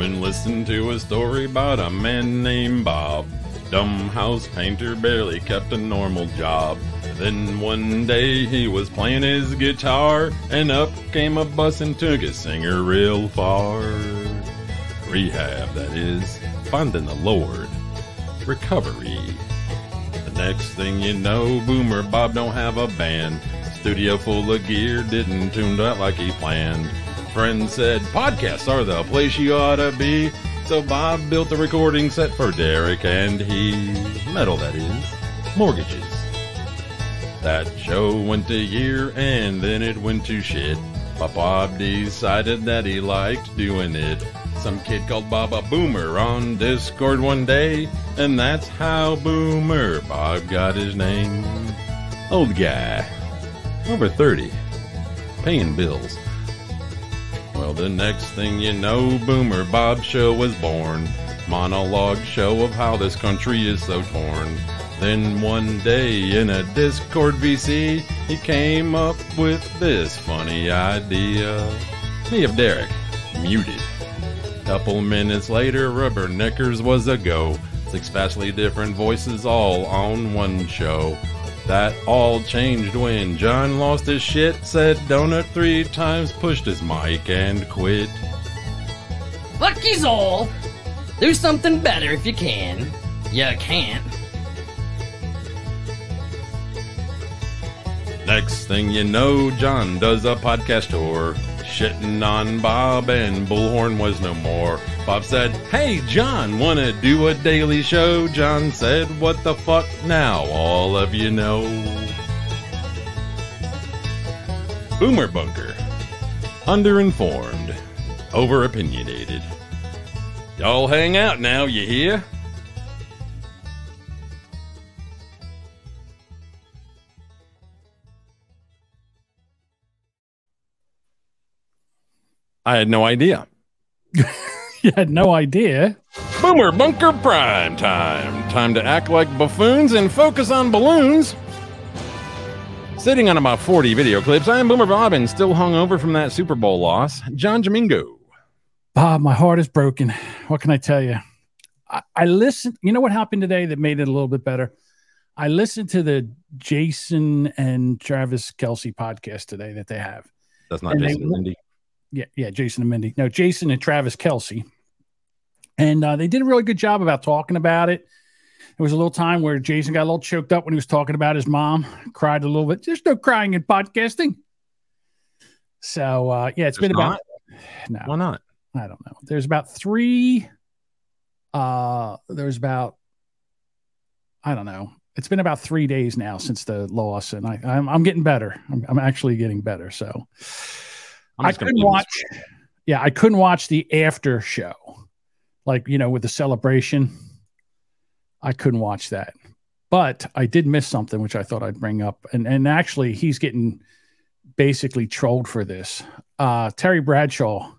And listen to a story about a man named Bob. Dumb house painter barely kept a normal job. Then one day he was playing his guitar, and up came a bus and took his singer real far. Rehab, that is, finding the Lord. Recovery. The next thing you know, Boomer Bob don't have a band. Studio full of gear, didn't tune out like he planned. Friends said podcasts are the place you ought to be. So Bob built a recording set for Derek and he. Metal, that is. Mortgages. That show went a year and then it went to shit. But Bob decided that he liked doing it. Some kid called Bob a Boomer on Discord one day, and that's how Boomer Bob got his name. Old guy, over 30, paying bills. Well, the next thing you know, Boomer Bob Show was born. Monologue show of how this country is so torn. Then one day in a Discord VC, he came up with this funny idea. Me of Derek, muted. Couple minutes later, Rubber Knickers was a go. Six vastly different voices all on one show. That all changed when John lost his shit, said donut three times, pushed his mic and quit. Lucky's all. Do something better if you can. You can't. Next thing you know, John does a podcast tour. Shitting on Bob and Bullhorn was no more. Bob said, Hey, John, wanna do a daily show? John said, What the fuck now? All of you know. Boomer Bunker. Underinformed. Overopinionated. Y'all hang out now, you hear? I had no idea. you had no idea. Boomer Bunker Prime Time. Time to act like buffoons and focus on balloons. Sitting on about 40 video clips, I am Boomer Bob and still hung over from that Super Bowl loss. John Jamingo. Bob, my heart is broken. What can I tell you? I, I listened. You know what happened today that made it a little bit better? I listened to the Jason and Travis Kelce podcast today that they have. That's not and Jason they, Lindy. Yeah, yeah, Jason and Mindy. No, Jason and Travis Kelce. And uh, they did a really good job about talking about it. There was a little time where Jason got a little choked up when he was talking about his mom, cried a little bit. There's no crying in podcasting. So uh, yeah, it's There's been about no, why not? I don't know. There's about three. Uh, there's about I don't know. It's been about three days now since the loss, and I, I'm, I'm getting better. I'm, I'm actually getting better. So I couldn't watch. Yeah, I couldn't watch the after show, like you know, with the celebration. I couldn't watch that, but I did miss something which I thought I'd bring up, and and actually he's getting basically trolled for this. Uh, Terry Bradshaw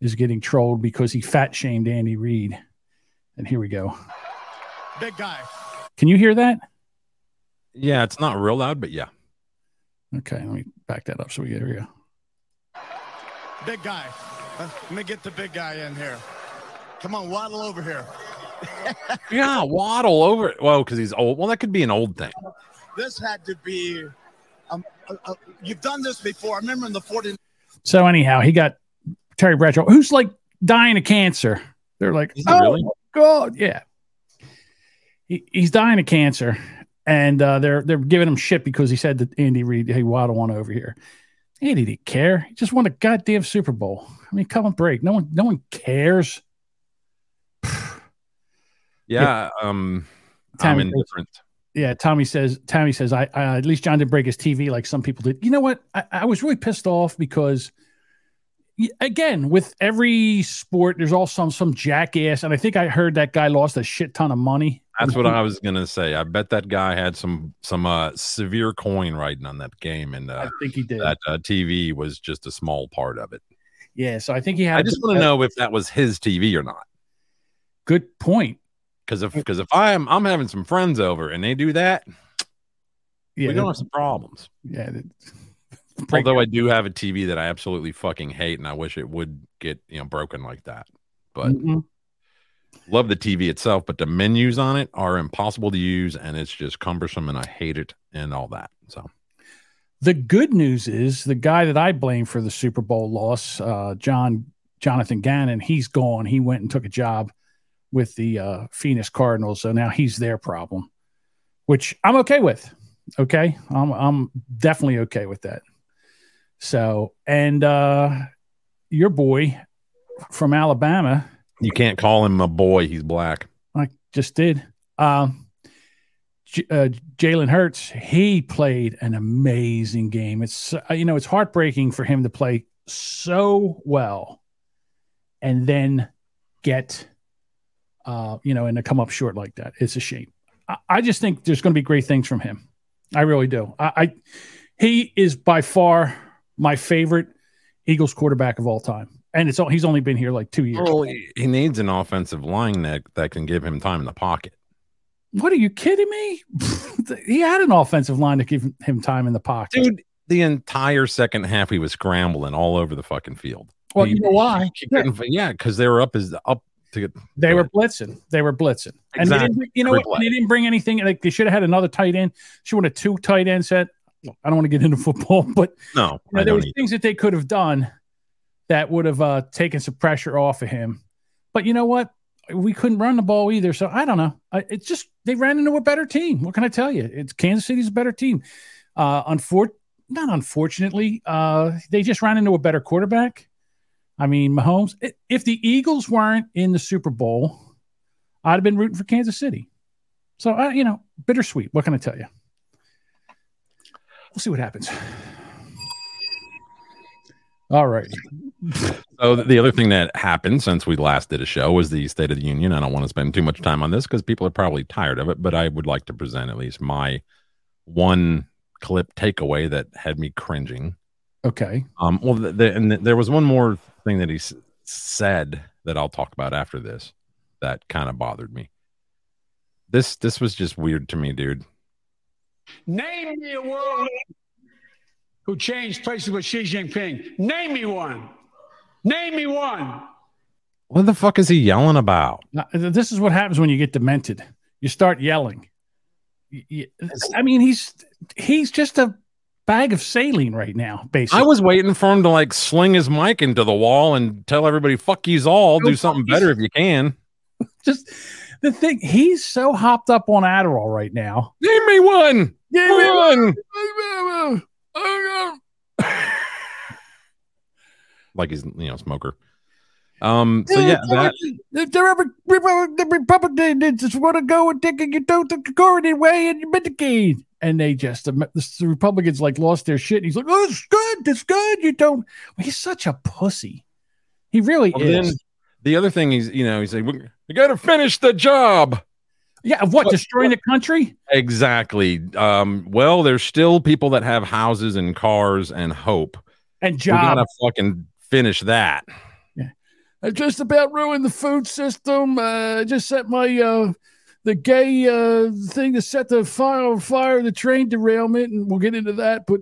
is getting trolled because he fat shamed Andy Reid, and here we go. Big guy. Can you hear that? Yeah, it's not real loud, but yeah. Okay, let me back that up so we get here. We go. Big guy. Uh, let me get the big guy in here. Come on, waddle over here. yeah, waddle over. Well, because he's old. Well, that could be an old thing. This had to be. Um, uh, uh, you've done this before. I remember in the 40. So anyhow, he got Terry Bradshaw, who's like dying of cancer. They're like, oh really? God, yeah. He, he's dying of cancer, and uh, they're they're giving him shit because he said that Andy Reid, hey, waddle on over here. Andy didn't care. He just won a goddamn Super Bowl. I mean, come on, break. No one, no one cares. yeah, um, Tommy, I'm indifferent. Yeah, Tommy says. Tommy says. I, I, at least John didn't break his TV like some people did. You know what? I, I was really pissed off because, again, with every sport, there's all some some jackass, and I think I heard that guy lost a shit ton of money that's what I was gonna say. I bet that guy had some some uh, severe coin riding on that game, and uh, I think he did. That uh, TV was just a small part of it. Yeah, so I think he had. I just want to know if that was his TV or not. Good point. Because if because if I'm I'm having some friends over and they do that, yeah, we're gonna have some problems. Yeah. Although I do have a TV that I absolutely fucking hate, and I wish it would get you know broken like that. but Mhm. love the TV itself. But the menus on it are impossible to use, and it's just cumbersome, and I hate it and all that. So The good news is the guy that I blame for the Super Bowl loss, uh, John Jonathan Gannon, he's gone. He went and took a job with the uh, Phoenix Cardinals, so now he's their problem, which I'm okay with. Okay, I'm I'm definitely okay with that. So, and uh, your boy from Alabama, you can't call him a boy; he's black. I just did. Um, J- uh, Jalen Hurts, he played an amazing game. It's uh, you know it's heartbreaking for him to play so well, and then get, uh, you know, and to come up short like that. It's a shame. I, I just think there's going to be great things from him. I really do. I, I he is by far my favorite Eagles quarterback of all time, and it's all, he's only been here like two years. Well, he needs an offensive line that that can give him time in the pocket. What are you kidding me? he had an offensive line to give him time in the pocket. Dude, the entire second half he was scrambling all over the fucking field. well, He- you know why? yeah, because they were up as up to get. They were blitzing. They were blitzing. And they didn't, you know what? They didn't bring anything. Like they should have had another tight end. Should have a two tight end set. I don't want to get into football, but No, you know, there was need. things that they could have done that would have uh, taken some pressure off of him. But you know what? We couldn't run the ball either. So I don't know. I, it's just they ran into a better team. What can I tell you? It's Kansas City's a better team. Uh, unfor- not unfortunately, uh, they just ran into a better quarterback. I mean, Mahomes. If the Eagles weren't in the Super Bowl, I'd have been rooting for Kansas City. So I, you know, bittersweet. What can I tell you? We'll see what happens. All right. So the other thing that happened since we last did a show was the State of the Union. I don't want to spend too much time on this because people are probably tired of it, but I would like to present at least my one clip takeaway that had me cringing. Okay. Um, well, the, the, and th- there was one more thing that he s- said that I'll talk about after this that kind of bothered me. This this was just weird to me, dude. Name me a world leader who changed places with Xi Jinping. Name me one. Name me one. What the fuck is he yelling about? Now, this is what happens when you get demented. You start yelling. I mean, he's he's just a bag of saline right now, basically. I was waiting for him to like sling his mic into the wall and tell everybody, "Fuck yous all, do something better if you can." just the thing. He's so hopped up on Adderall right now. Name me one. Give me One. me Like he's you know smoker. Um. So yeah, that the Republicans just want to go and take you don't the Corrigan way and you Medicaid. And they just the, the Republicans like lost their shit. He's like, "Oh, it's good, it's good." You don't. Well, he's such a pussy. He really Well, is. then the other thing he's you know he's like, "We got to finish the job." yeah, what But- destroying the country? Exactly. Um. Well, there's still people that have houses and cars and hope. And We job. gotta fucking finish that. I just about ruined the food system. Uh, I just set my uh, the gay uh, thing to set the fire on fire, the train derailment, and we'll get into that. But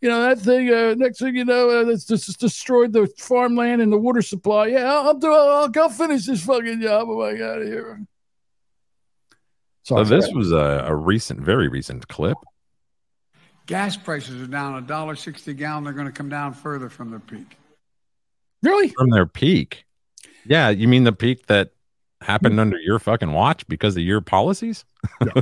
you know that thing. Uh, next thing you know, uh, it's just it's destroyed the farmland and the water supply. Yeah, I'll, I'll do. I'll, I'll finish this fucking job. Oh my god, here. So this was a, a recent, very recent clip. Gas prices are down a dollar sixty gallon. They're going to come down further from their peak. really from their peak. Yeah, you mean the peak that happened under your fucking watch because of your policies?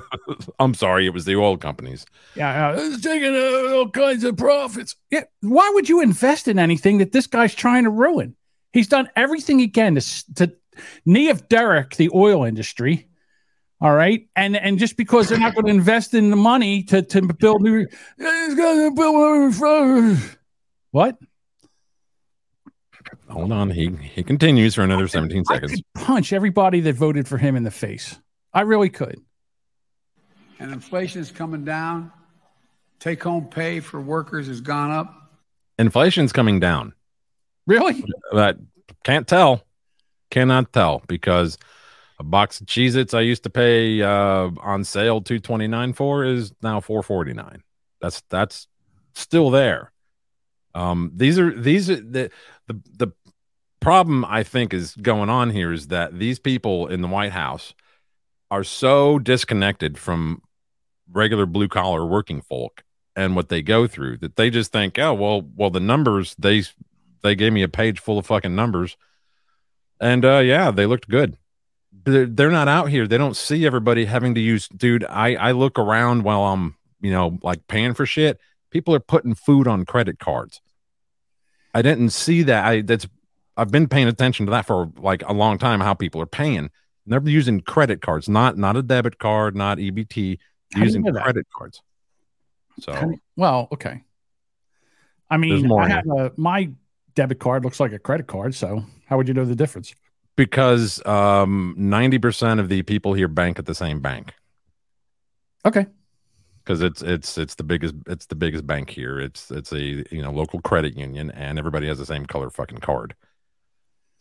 I'm sorry, it was the oil companies. yeah. Uh, it's taking uh, all kinds of profits. Yeah. Why would you invest in anything that this guy's trying to ruin? He's done everything he can to to knee of Derek the oil industry. All right, and and just because they're not going to invest in the money to to build new, he's going to build. What? Hold on, he he continues for another 17 I seconds. could punch everybody that voted for him in the face. I really could. And inflation is coming down. Take home pay for workers has gone up. Inflation's coming down. Really? But can't tell. Cannot tell because a box of Cheez Its I used to pay uh, on sale 229 for is now 449. That's that's still there. Um, these are these are the the the problem I think is going on here is that these people in the White House are so disconnected from regular blue collar working folk and what they go through that they just think, oh well, well the numbers they they gave me a page full of fucking numbers, and uh, yeah, they looked good. They're, they're not out here. They don't see everybody having to use. Dude, I I look around while I'm you know like paying for shit. People are putting food on credit cards. I didn't see that. I that's I've been paying attention to that for like a long time. How people are paying. They're using credit cards, not not a debit card, not EBT, you using credit cards. So do- well, okay. I mean, I have a, my debit card looks like a credit card, so how would you know the difference? because um 90% of the people here bank at the same bank Okay. because it's it's it's the biggest it's the biggest bank here it's it's a you know local credit union and everybody has the same color fucking card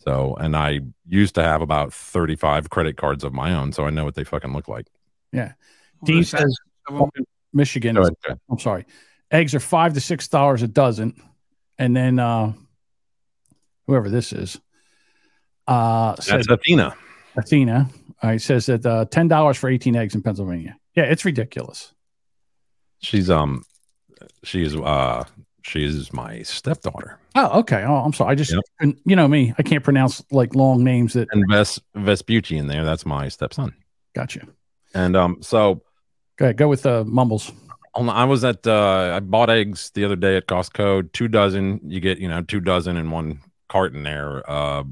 so and i used to have about 35 credit cards of my own so i know what they fucking look like Yeah. Dean Well, says Michigan. Go ahead, I'm sorry. Eggs are five to six dollars a dozen, and then uh, whoever this is, uh, said that's athena Athena. Uh, he says that uh, ten dollars for eighteen eggs in Pennsylvania. Yeah, it's ridiculous. she's um she's uh she's my stepdaughter Oh, okay. Oh, I'm sorry. I just, Yep. you know me, I can't pronounce like long names. That and Ves Vespucci in there that's my stepson got you. and um so Go ahead. Go with uh, mumbles. I was at uh I bought eggs the other day at Costco, two dozen. You get, you know, two dozen in one carton there, uh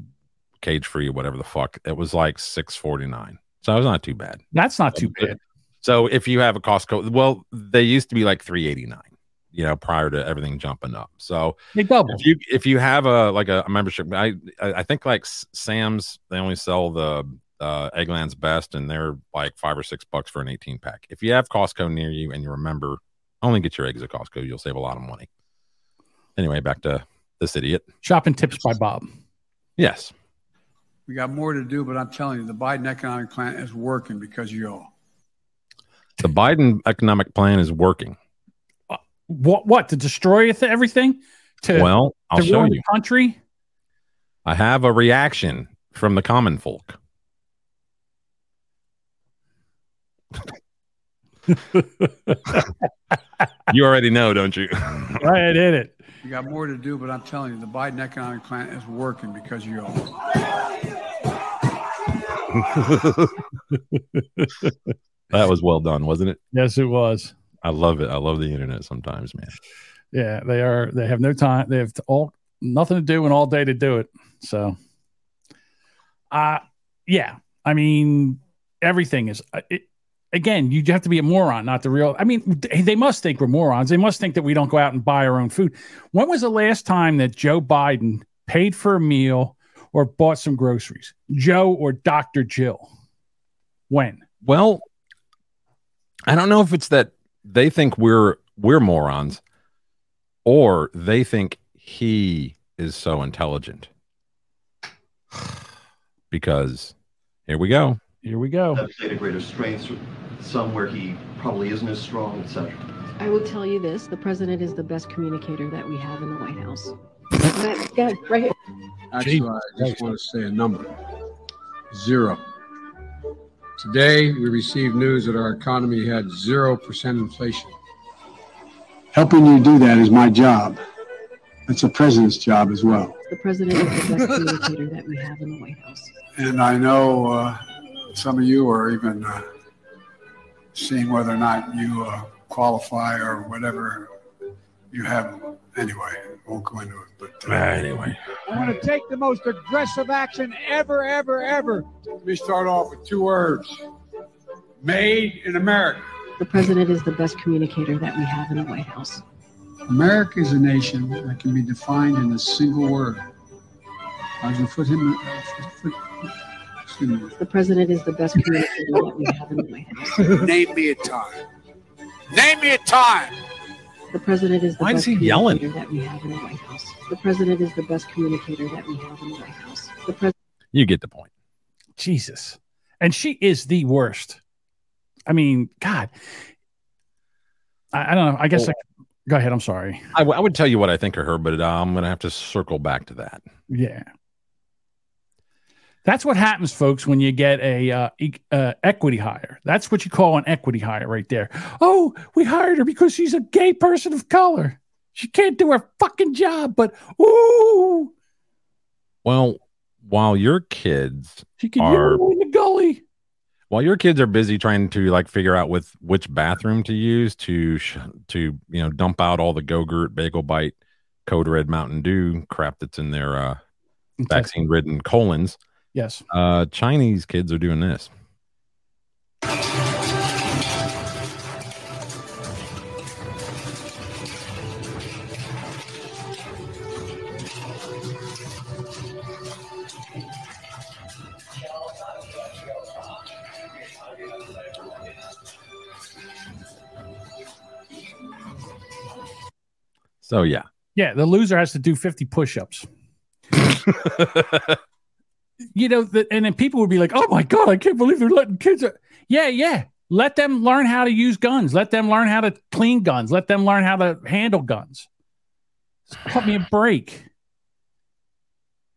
cage free, whatever the fuck. It was like six forty nine. So it was not too bad. That's not too bad. So if you have a Costco, well, they used to be like three eighty nine, you know, prior to everything jumping up. So They double. if you if you have a like a, membership, I I I think like Sam's they only sell the uh, Eggland's Best, and they're like five or six bucks for an eighteen pack. If you have Costco near you and you remember, only get your eggs at Costco, you'll save a lot of money. Anyway, back to this idiot. Shopping tips by Bob. Yes, we got more to do, but I'm telling you, the Biden economic plan is working because y'all. the Biden economic plan is working. What? What to destroy th- everything? To Well, I'll to show ruin you. the country? I have a reaction from the common folk. you already know, don't you? Right, I did it. You got more to do, but I'm telling you, the Biden economic plan is working because of y'all. that was well done, wasn't it? Yes, it was. I love it. I love the internet sometimes, man. Yeah, they are. They have no time. They have all nothing to do and all day to do it. So, uh yeah. I mean, everything is. uh, It, again, you have to be a moron, not the real. I mean, they they must think we're morons. They must think that we don't go out and buy our own food. When was the last time that Joe Biden paid for a meal or bought some groceries? Joe or Dr. Jill? When? Well, I don't know if it's that they think we're we're morons or they think he is so intelligent. Because here we go. Here we go. demonstrate a greater strength, some where he probably isn't as strong, etc. I will tell you this the president is the best communicator that we have in the White House. That guy right here. Actually, I just want to say a number zero. Today, we received news that our economy had 0% inflation. Helping you do that is my job. It's the president's job as well. The president is the best communicator that we have in the White House. And I know uh, some of you are even uh, seeing whether or not you uh, qualify or whatever you have. Anyway, won't go into it. But uh, Anyway, I'm going to take the most aggressive action ever, ever, ever. let me start off with two words made in America. The president is the best communicator that we have in the White House. America is a nation that can be defined in a single word. I was going to put him. Put, excuse me. The president is the best communicator that we have in the White House. Name me a time. Name me a time. The president is the Why is best he yelling? communicator that we have in the White House. The president is the best communicator that we have in the White House. The president you get the point. Jesus. And she is the worst. I mean, God. I, I don't know. I guess I, go ahead. I'm sorry. I, w- I would tell you what I think of her, but uh, I'm going to have to circle back to that. Yeah. That's what happens, folks, when you get a uh, e- uh, equity hire. That's what you call an equity hire right there. Oh, we hired her because she's a gay person of color. She can't do her fucking job, but ooh, Well, while your kids she can Are- in the gully. while your kids are busy trying to like figure out with which bathroom to use to sh- to you know dump out all the Go-Gurt, Bagel Bite, Code Red, Mountain Dew crap that's in their uh, vaccine-ridden colons, Yes. uh, Chinese kids are doing this. So yeah, Yeah, the loser has to do 50 push-ups. you know, the, and then people would be like, "Oh my god, I can't believe they're letting kids." Yeah, yeah. Let them learn how to use guns. Let them learn how to clean guns. Let them learn how to handle guns. Cut me a break.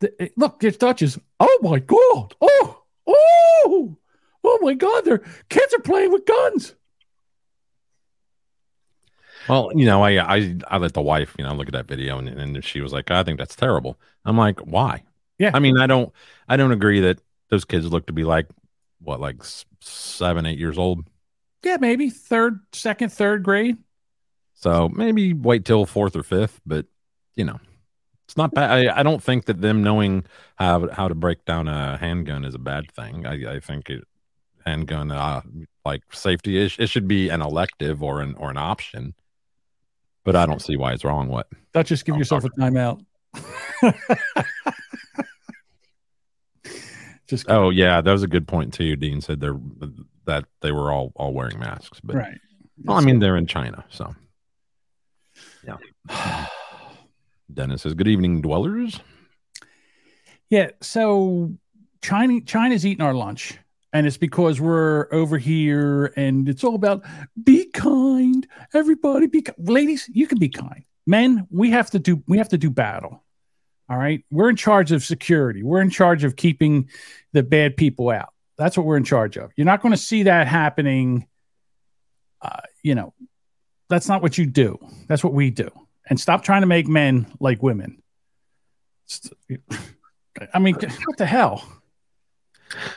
The- it- look, it's Dutchess. Oh my god! Oh, oh, oh my god! Their kids are playing with guns. Well, you know, I I I let the wife, you know, look at that video, and, and she was like, "I think that's terrible." I'm like, "Why?" Yeah. I mean, I don't I don't agree that those kids look to be like what, like seven, eight years old. Yeah, maybe third, second, third grade. So maybe wait till fourth or fifth, but you know, it's not bad. I, I don't think that them knowing how how to break down a handgun is a bad thing. I, I think it handgun uh, like safety is it should be an elective or an or an option. But I don't see why it's wrong. What? Just give Oh, yourself a timeout. Just Oh yeah, that was a good point too. Dean said they're that they were all all wearing masks, but right. well, I mean they're in China, so yeah. Dennis says, "Good evening, dwellers." Yeah. So China China's eating our lunch. And it's because we're over here and it's all about be kind. Everybody be ki-" ladies, you can be kind. Men, we have to do we have to do battle. All right. We're in charge of security. We're in charge of keeping the bad people out. That's what we're in charge of. You're not going to see that happening. Uh, you know, that's not what you do. That's what we do. And stop trying to make men like women. I mean, what the hell?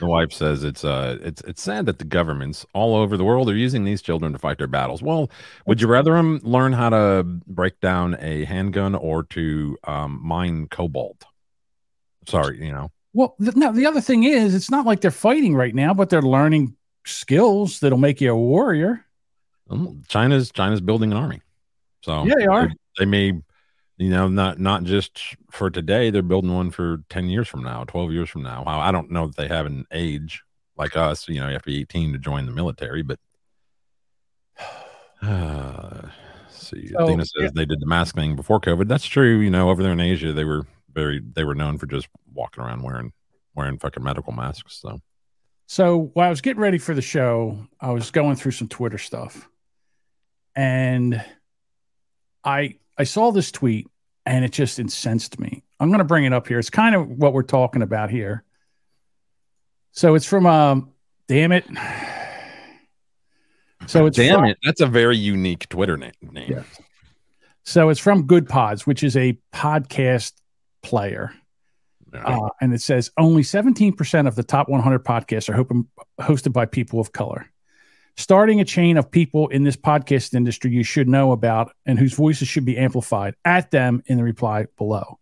The wife says it's uh it's it's sad that the governments all over the world are using these children to fight their battles. Well, would you rather them learn how to break down a handgun or to um, mine cobalt? Sorry, you know. Well, th- no, the other thing is, it's not like they're fighting right now, but they're learning skills that'll make you a warrior. China's China's building an army, so Yeah, they are. They, may, you know, not not just for today. They're building one for ten years from now, twelve years from now. I I don't know that they have an age like us. You know, you have to be eighteen to join the military, but. Uh, see, So, Dina says yeah. they did the mask thing before COVID. That's true. You know, over there in Asia, they were very they were known for just walking around wearing wearing fucking medical masks. So So while I was getting ready for the show, I was going through some Twitter stuff, and I I saw this tweet, and it just incensed me. I'm going to bring it up here. It's kind of what we're talking about here. So it's from um, damn it. So it's damn from- it, that's a very unique Twitter name. name. Yeah. So it's from GoodPods, which is a podcast player. Uh, and it says only 17% of the top 100 podcasts are hoping, hosted by people of color. Starting a chain of people in this podcast industry you should know about and whose voices should be amplified at them in the reply below.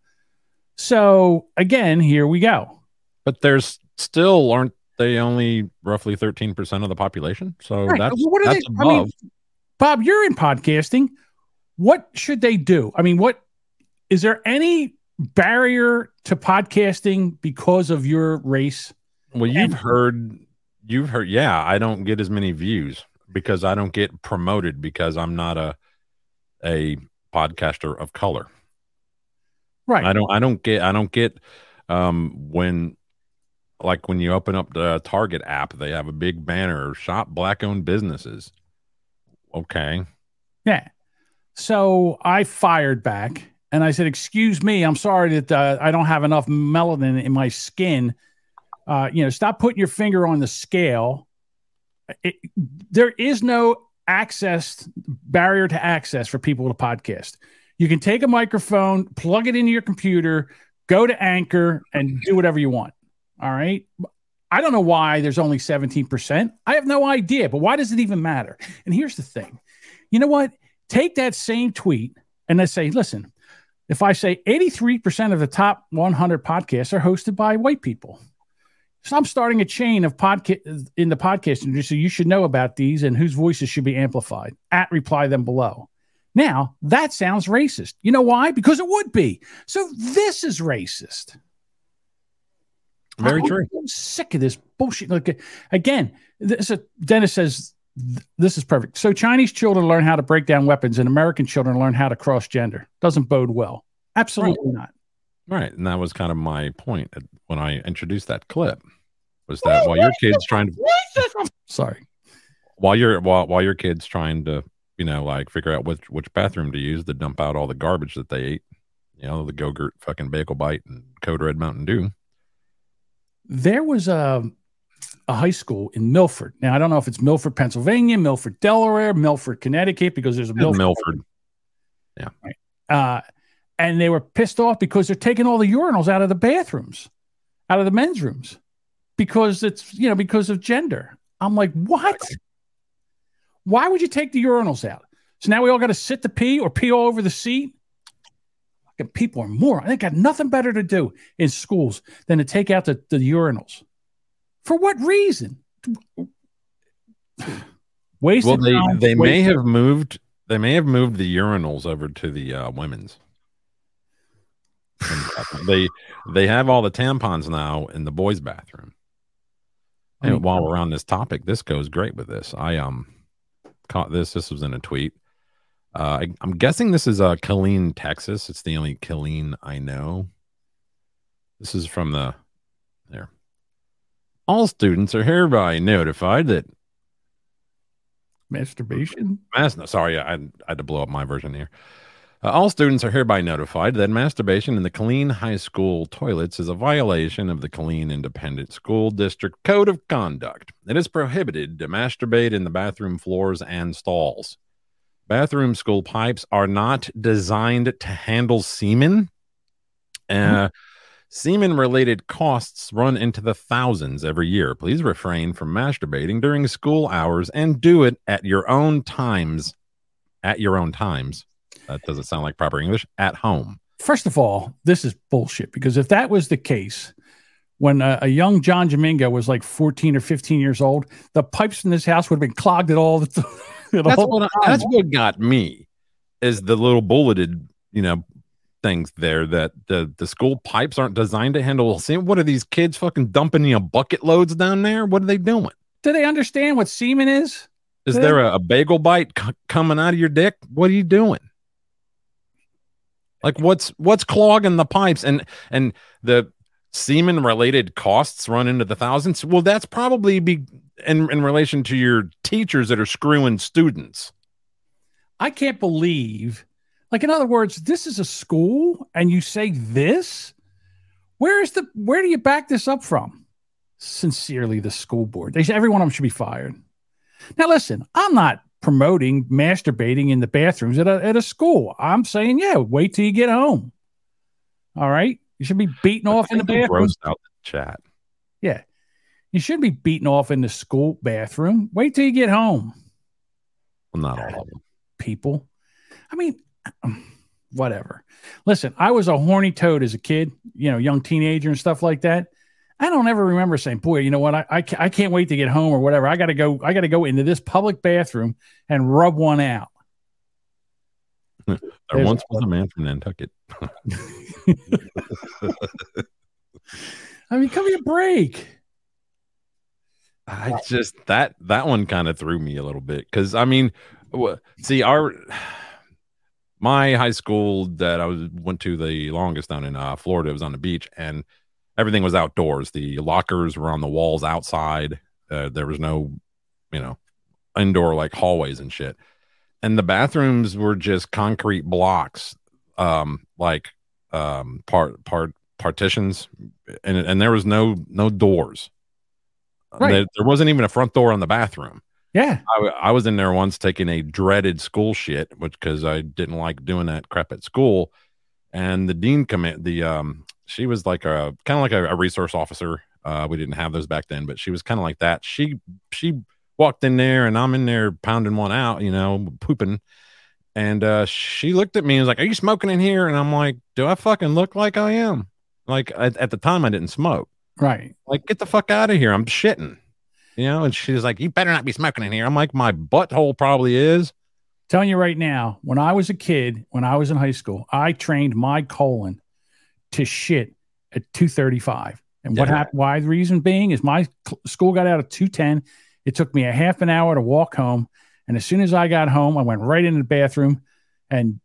So again, here we go. But there's still aren't they only roughly 13% of the population? So Right. that's Well, what are that's they- I mean, above. Bob, you're in podcasting. What should they do? I mean, what is there any barrier to podcasting because of your race? well, you've and- heard you've heard yeah, I don't get as many views because I don't get promoted because I'm not a a podcaster of color. Right. I don't I don't get I don't get um when like when you open up the Target app, they have a big banner shop black owned businesses. Okay. Yeah. So I fired back and I said, "Excuse me, I'm sorry that uh, I don't have enough melanin in my skin Uh, you know, stop putting your finger on the scale. It, there is no access barrier to access for people to podcast. You can take a microphone, plug it into your computer, go to Anchor, and do whatever you want. All right. I don't know why there's only 17%. I have no idea, but why does it even matter? And here's the thing you know what? Take that same tweet and let's say, listen, if I say 83% of the top 100 podcasts are hosted by white people, so I'm starting a chain of podcast in the podcast industry. So you should know about these and whose voices should be amplified. At reply them below. Now that sounds racist. You know why? Because it would be. So this is racist. Very I'm, true. I'm sick of this bullshit. Look again. This uh, Dennis says this is perfect. So Chinese children learn how to break down weapons, and American children learn how to cross gender. Doesn't bode well. Absolutely Right. not. Right. And that was kind of my point when I introduced that clip was that while your kid's trying to Sorry. while you're while while your kid's trying to, you know, like figure out which which bathroom to use to dump out all the garbage that they ate, you know, the Go-Gurt fucking bagel bite and Code Red Mountain Dew. There was a a high school in Milford. Now I don't know if it's Milford, Pennsylvania, Milford, Delaware, Milford, Connecticut, because there's a Milford. Milford. uh, and they were pissed off because they're taking all the urinals out of the bathrooms, out of the men's rooms, because it's you know because of gender. I'm like, what? Why would you take the urinals out? So now we all got to sit to pee or pee all over the seat. Fucking people are more. They got nothing better to do in schools than to take out the, the urinals. For what reason? Wasted Well, they time, they may have moved they may have moved the urinals over to the uh, women's. They they have all the tampons now in the boys' bathroom. I And while we're on this topic, this goes great with this. I um caught this. This was in a tweet. Uh, I, I'm guessing this is uh, Killeen, Texas. It's the only Killeen I know. This is from the there. All students are hereby notified that masturbation. Mas- no, sorry, I, I had to blow up my version here. Uh, all students are hereby notified that masturbation in the Killeen High School toilets is a violation of the Killeen Independent School District Code of Conduct. It is prohibited to masturbate in the bathroom floors and stalls. Bathroom school pipes are not designed to handle semen. Uh, Semen related costs run into the thousands every year. Please refrain from masturbating during school hours and do it at your own times. At your own times. That doesn't sound like proper English. At home. First of all, this is bullshit because if that was the case, when a, a young John Jamingo was like 14 or 15 years old, the pipes in this house would have been clogged at all the, t- at That's what, the that's what got me is the little bulleted, you know, things there that the, the school pipes aren't designed to handle. See, what are these kids fucking dumping you know, bucket loads down there? What are they doing? Do they understand what semen is? Is Yeah. there a, a bagel bite c- coming out of your dick? What are you doing? Like what's what's clogging the pipes and and the semen related costs run into the thousands? Well, that's probably be in in relation to your teachers that are screwing students. I can't believe, like, in other words, this is a school and you say this? Where is the, where do you back this up from? Sincerely, the school board. They say every one of them should be fired. Now, listen, I'm not promoting masturbating in the bathrooms at a, at a school. I'm saying, yeah, wait till you get home. All right. You should be beating off in the bathroom. out the chat. Yeah. You shouldn't be beating off in the school bathroom. Wait till you get home, Well, not all of them. people. I mean, whatever. Listen, I was a horny toad as a kid, you know, young teenager and stuff like that. I don't ever remember saying, boy, you know what? I, I, I can't wait to get home or whatever. I got to go. I got to go into this public bathroom and rub one out. There There's- once was a man from Nantucket. I mean, give me a break. I just that that one kind of threw me a little bit because I mean, see our my high school that I was went to the longest down in uh, Florida was on the beach and everything was outdoors. The lockers were on the walls outside. Uh, there was no, you know, indoor like hallways and shit. And the bathrooms were just concrete blocks, um, like um, part part partitions, and and there was no no doors. Right. There, there wasn't even a front door on the bathroom. Yeah. I, I was in there once taking a dreaded school shit, which because I didn't like doing that crap at school. And the dean come in, the um, she was like a kind of like a, a resource officer. Uh, we didn't have those back then, but she was kind of like that. She she walked in there, and I'm in there pounding one out, you know, pooping. And uh, she looked at me and was like, "Are you smoking in here?" And I'm like, "Do I fucking look like I am?" Like at, at the time, I didn't smoke. Right. Like, get the fuck out of here! I'm shitting, you know. And she's like, "You better not be smoking in here." I'm like, "My butthole probably is." Telling you right now, when I was a kid, when I was in high school, I trained my colon to shit at 235. And what Yeah. happened? Why the reason being is my school got out at 210. It took me a half an hour to walk home. And as soon as I got home, I went right into the bathroom and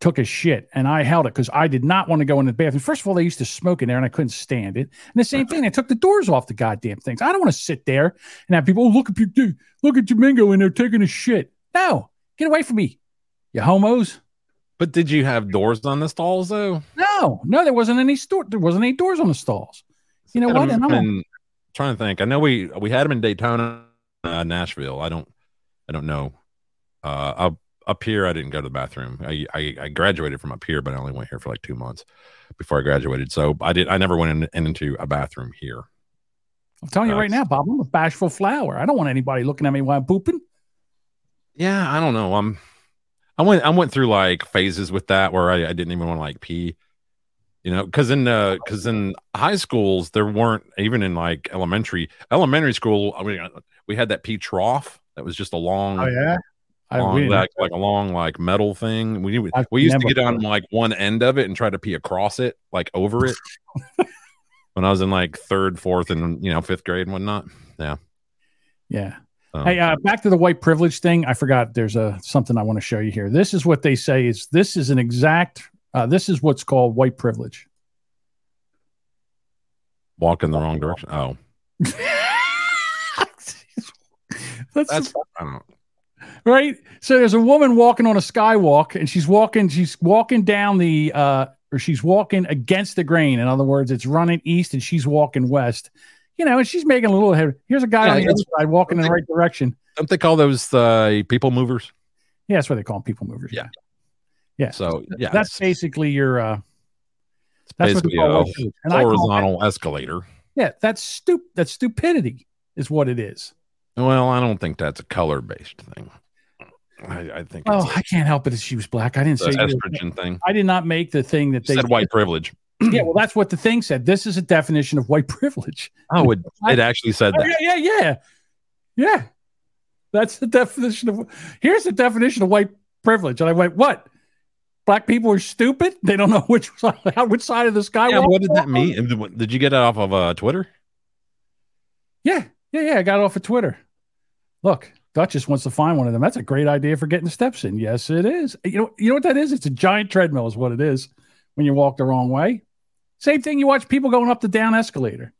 took a shit. And I held it because I did not want to go in the bathroom. First of all, they used to smoke in there and I couldn't stand it. And the same thing, they took the doors off the goddamn things. I don't want to sit there and have people, oh, look at you, look at Jamingo in there taking a shit. No, get away from me, you homos. But did you have doors on the stalls though? No, no, there wasn't any store. There wasn't any doors on the stalls. You know what? And I'm- in- trying to think. I know we we had them in Daytona, uh, Nashville. I don't I don't know. Uh, up up here, I didn't go to the bathroom. I, I I graduated from up here, but I only went here for like two months before I graduated. So I did. I never went in, into a bathroom here. I'm telling you right now, Bob, I'm a bashful flower. I don't want anybody looking at me while I'm pooping. Yeah, I don't know. I'm I went I went through like phases with that where I, I didn't even want to like pee. You know, because in uh because in high schools there weren't even in like elementary elementary school. I mean, uh, we had that pee trough that was just a long, Oh, yeah? Long, like, like a long like metal thing. We I've we used to get on like one end of it and try to pee across it, like over it. when I was in like third, fourth, and you know fifth grade and whatnot. Yeah. Yeah. So- Hey, uh, back to the white privilege thing. I forgot there's a something I want to show you here. This is what they say is this is an exact uh, this is what's called white privilege. walk in the wrong direction. Oh, That's, that's I don't know. right. So there's a woman walking on a skywalk and she's walking, she's walking down the uh or she's walking against the grain. In other words, it's running east and she's walking west. You know, and she's making a little head. Here's a guy Yeah, on the that's- other side walking in the right direction. Don't they call those uh, people movers? Yeah, that's what they call them, people movers. Yeah. Yeah. So yeah, that's basically your uh that's what they call a I that- horizontal escalator. Yeah, that's stup that's stupidity is what it is. Well, I don't think that's a color based thing. I, I think Oh, I can't help it that she was black. I didn't say estrogen thing. I did not make the thing that they said white privilege. Yeah, well, that's what the thing said. This is a definition of white privilege. Oh, it, it actually said Oh, that. yeah, yeah, yeah. Yeah. That's the definition of here's the definition of white privilege. And I went, what? Black people are stupid? They don't know which side, which side of the sky. Yeah, what did that mean? Did- Did you get it off of uh, Twitter? Yeah, yeah, yeah. I got it off of Twitter. Look, Duchess wants to find one of them. That's a great idea for getting steps in. Yes, it is. You know, you know what that is? It's a giant treadmill, is what it is when you walk the wrong way. Same thing you watch people going up the down escalator.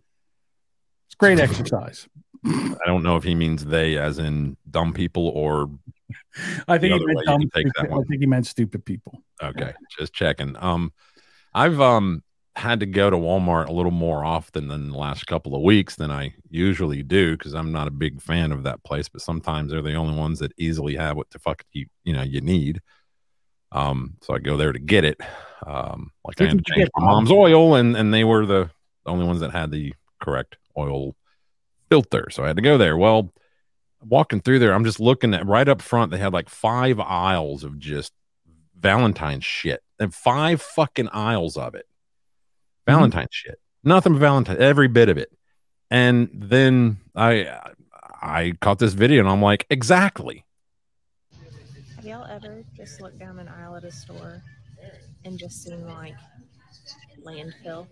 It's great exercise. I don't know if he means they as in dumb people or I think he meant way dumb can take that stupid- I think he meant stupid people. Okay, just checking. Um, I've um had to go to Walmart a little more often than the last couple of weeks than I usually do because I'm not a big fan of that place. But sometimes they're the only ones that easily have what the fuck you you know you need. Um, so I go there to get it. Um, like I What had to change my mom's oil, and and they were the only ones that had the correct oil filter. So I had to go there. Well, walking through there, I'm just looking at right up front. They had like five aisles of just Valentine's shit, and five fucking aisles of it. Valentine's shit, nothing but Valentine, every bit of it. And then I I caught this video, and I'm like, exactly. Have y'all ever just looked down an aisle at a store and just seen like landfill?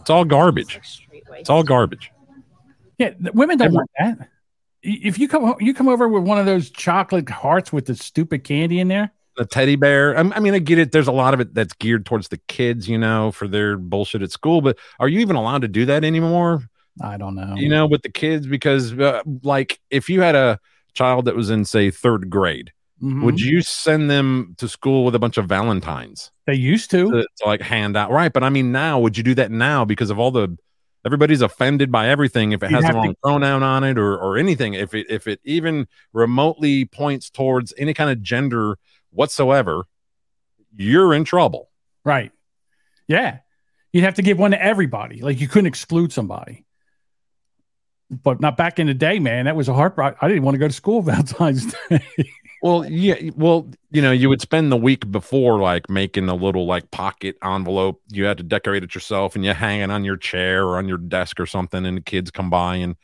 It's all garbage. Like. It's all garbage. Yeah, women don't want that. If you come you come over with one of those chocolate hearts with the stupid candy in there, the teddy bear. I, I mean, I get it. There's a lot of it that's geared towards the kids, you know, for their bullshit at school. But are you even allowed to do that anymore? I don't know. You know, with the kids, because uh, like if you had a child that was in say third grade Mhm. would you send them to school with a bunch of Valentines They used to. to, to like hand out? Right, but I mean, now would you do that now because of all the everybody's offended by everything if it You'd has the have to- wrong pronoun on it or or anything if it if it even remotely points towards any kind of gender whatsoever, you're in trouble. Right. Yeah. You'd have to give one to everybody. Like you couldn't exclude somebody. But not back in the day, man. That was a heartbreak. I didn't want to go to school Valentine's Day. Well, yeah, well, you know, you would spend the week before like making a little like pocket envelope. You had to decorate it yourself and you hang it on your chair or on your desk or something, and the kids come by and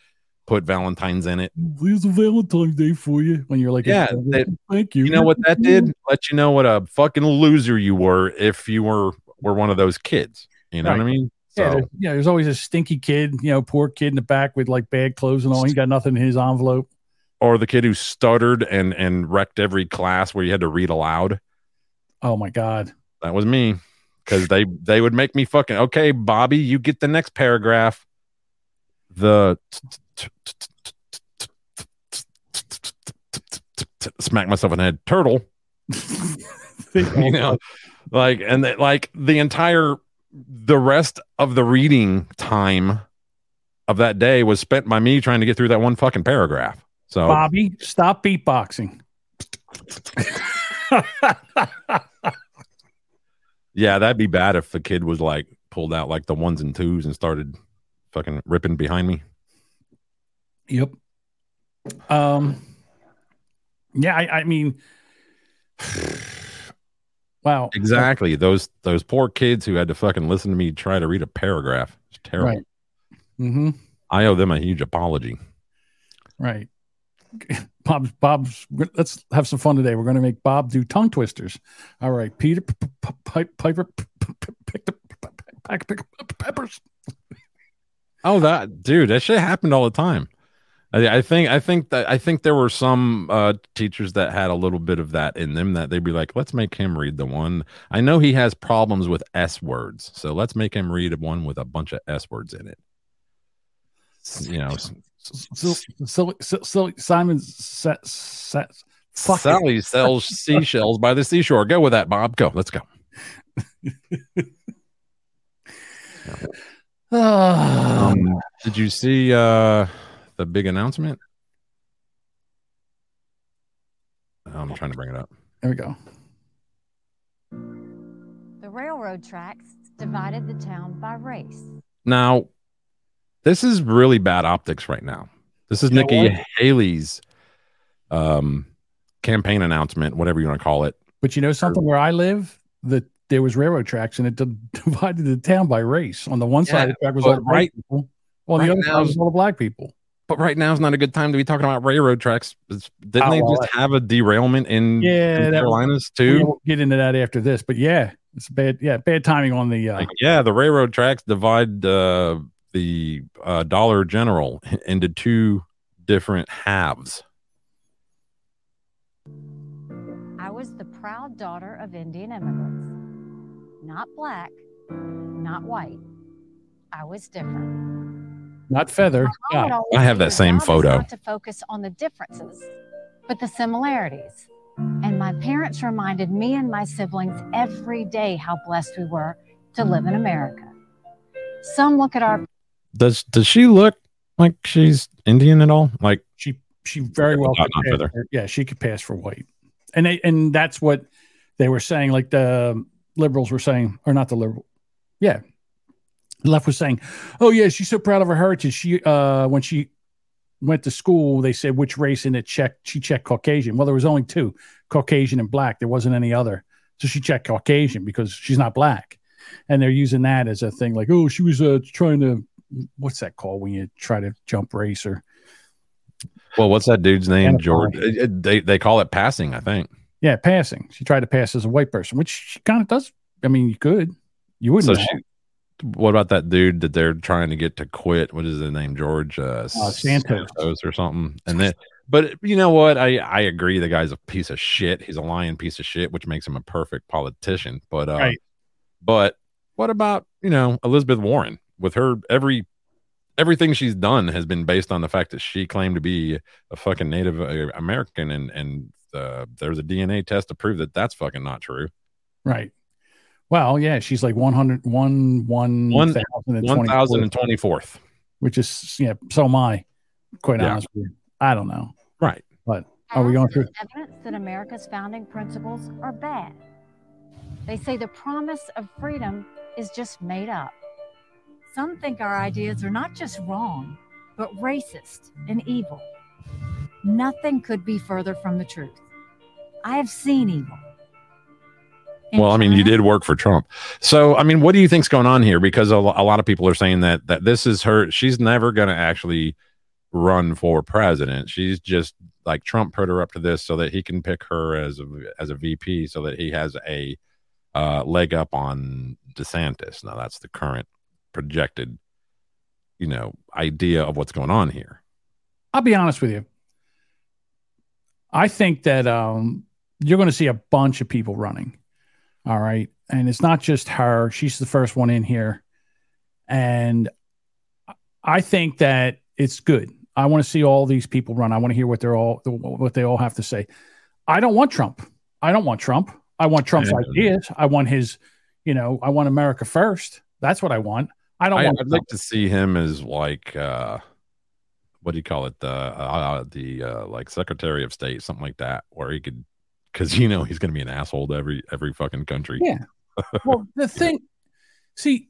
put Valentine's in it. Here's a Valentine's Day for you. When you're like, Yeah, they- thank you. You know what that did? Let you know what a fucking loser you were if you were were one of those kids. You know what I Right. mean? Yeah, So, there's, yeah, there's always a stinky kid, you know, poor kid in the back with like bad clothes and all. He got nothing in his envelope. Or the kid who stuttered and and wrecked every class where you had to read aloud. Oh my God. That was me. Because they they would make me fucking okay, Bobby, you get the next paragraph. The smack myself in the head. Turtle. you know, like and like the entire the rest of the reading time of that day was spent by me trying to get through that one fucking paragraph. So Bobby, stop beatboxing. Yeah, that'd be bad if the kid was like pulled out like the ones and twos and started fucking ripping behind me. Yep. Um. Yeah, I, I mean, wow. Exactly. Those those poor kids who had to fucking listen to me try to read a paragraph. It's terrible. Right. Mm-hmm. I owe them a huge apology. Right. Bob's Bob's. Let's have some fun today. We're going to make Bob do tongue twisters. All right, Peter Piper p- p- p- pick the pick peppers. Oh, that dude, that shit happened all the time. I, I think I think that I think there were some uh, teachers that had a little bit of that in them that they'd be like, let's make him read the one. I know he has problems with S words, so let's make him read one with a bunch of S words in it. You know, s- So, so, so, so Simon set, set, fuck it. Sally sells seashells by the seashore. Go with that, Bob. Go. Let's go. Um, did you see uh, the big announcement? Oh, I'm trying to bring it up. there we go. The railroad tracks divided the town by race. Now, this is really bad optics right now. This is You Nikki? Haley's um, campaign announcement, whatever you want to call it. But you know something? Where I live, that there was railroad tracks, and it divided the town by race. On the one side, Yeah, of the track was but all the white people. On right the other side was all the black people. But right now is not a good time to be talking about railroad tracks. It's- Didn't Oh, they just have a derailment in, Yeah, in Carolinas We too? will get into that after this, but yeah, it's bad. Yeah, bad timing on the. Uh, Like, yeah, the railroad tracks divide uh, the uh, Dollar General into two different halves. I was the proud daughter of Indian immigrants. Not black, not white. I was different. not feather. Yeah. I have that same "Your job is photo. Not to focus on the differences, but the similarities. And my parents reminded me and my siblings every day how blessed we were to live in America. Some look at our Does does she look like she's Indian at all? Like She she very well Not- could pass for- yeah she could pass for white, and they and that's what they were saying. Like the liberals were saying, or not the liberal, yeah, the left was saying, oh yeah, she's so proud of her heritage. She uh when she went to school, they said which race and it checked. She checked Caucasian. Well, there was only two, Caucasian and black. There wasn't any other, so she checked Caucasian because she's not black, and they're using that as a thing. Like oh, she was uh trying to what's that called when you try to jump race or well, what's that dude's name? George. It- it- they they call it passing, I think. Yeah, passing. She tried to pass as a white person, which she kind of does. I mean, you could. You wouldn't. So she, what about that dude that they're trying to get to quit? What is his name? George uh, Santos. or something. And then, but you know what? I I agree. The guy's a piece of shit. He's a lying piece of shit, which makes him a perfect politician. But uh, Right. but what about you know Elizabeth Warren with her every everything she's done has been based on the fact that she claimed to be a fucking Native uh, American and and uh, there's a DNA test to prove that that's fucking not true. Right. Well, yeah, she's like 100, one, one, One thousand and one thousand and 24th, twenty fourth. which is, yeah, so am I, quite Yeah. honest with you. I don't know. Right. But are we going through? evidence that America's founding principles are bad. They say the promise of freedom is just made up. Some think our ideas are not just wrong, but racist and evil. Nothing could be further from the truth. I have seen evil. In Well, I mean, you did work for Trump, so I mean, what do you think's going on here? Because a, a lot of people are saying that that this is her. She's never going to actually run for president. She's just like Trump put her up to this so that he can pick her as a as a VP, so that he has a uh, leg up on DeSantis. Now, that's the current projected, you know, idea of what's going on here. I'll be honest with you. I think that um, you're going to see a bunch of people running. All right. And it's not just her. She's the first one in here. And I think that it's good. I want to see all these people run. I want to hear what they're all what they all have to say. I don't want Trump. I don't want Trump. I want Trump's Yeah. ideas. I want his, you know, I want America first. That's what I want. I don't I, want would like to see him as like uh what do you call it the uh, the uh, like secretary of state something like that where he could because you know he's gonna be an asshole to every every fucking country Yeah. well, the thing, see,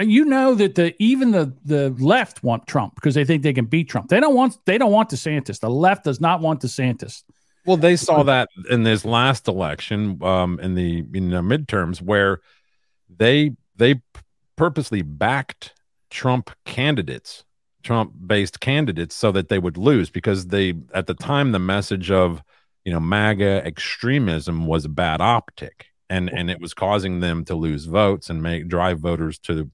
you know that the even the the left want Trump because they think they can beat Trump. They don't want they don't want DeSantis. The left does not want DeSantis. well they saw that in this last election um in the in the midterms where they they purposely backed trump candidates trump based candidates so that they would lose because they at the time the message of you know maga extremism was a bad optic and and it was causing them to lose votes and make drive voters to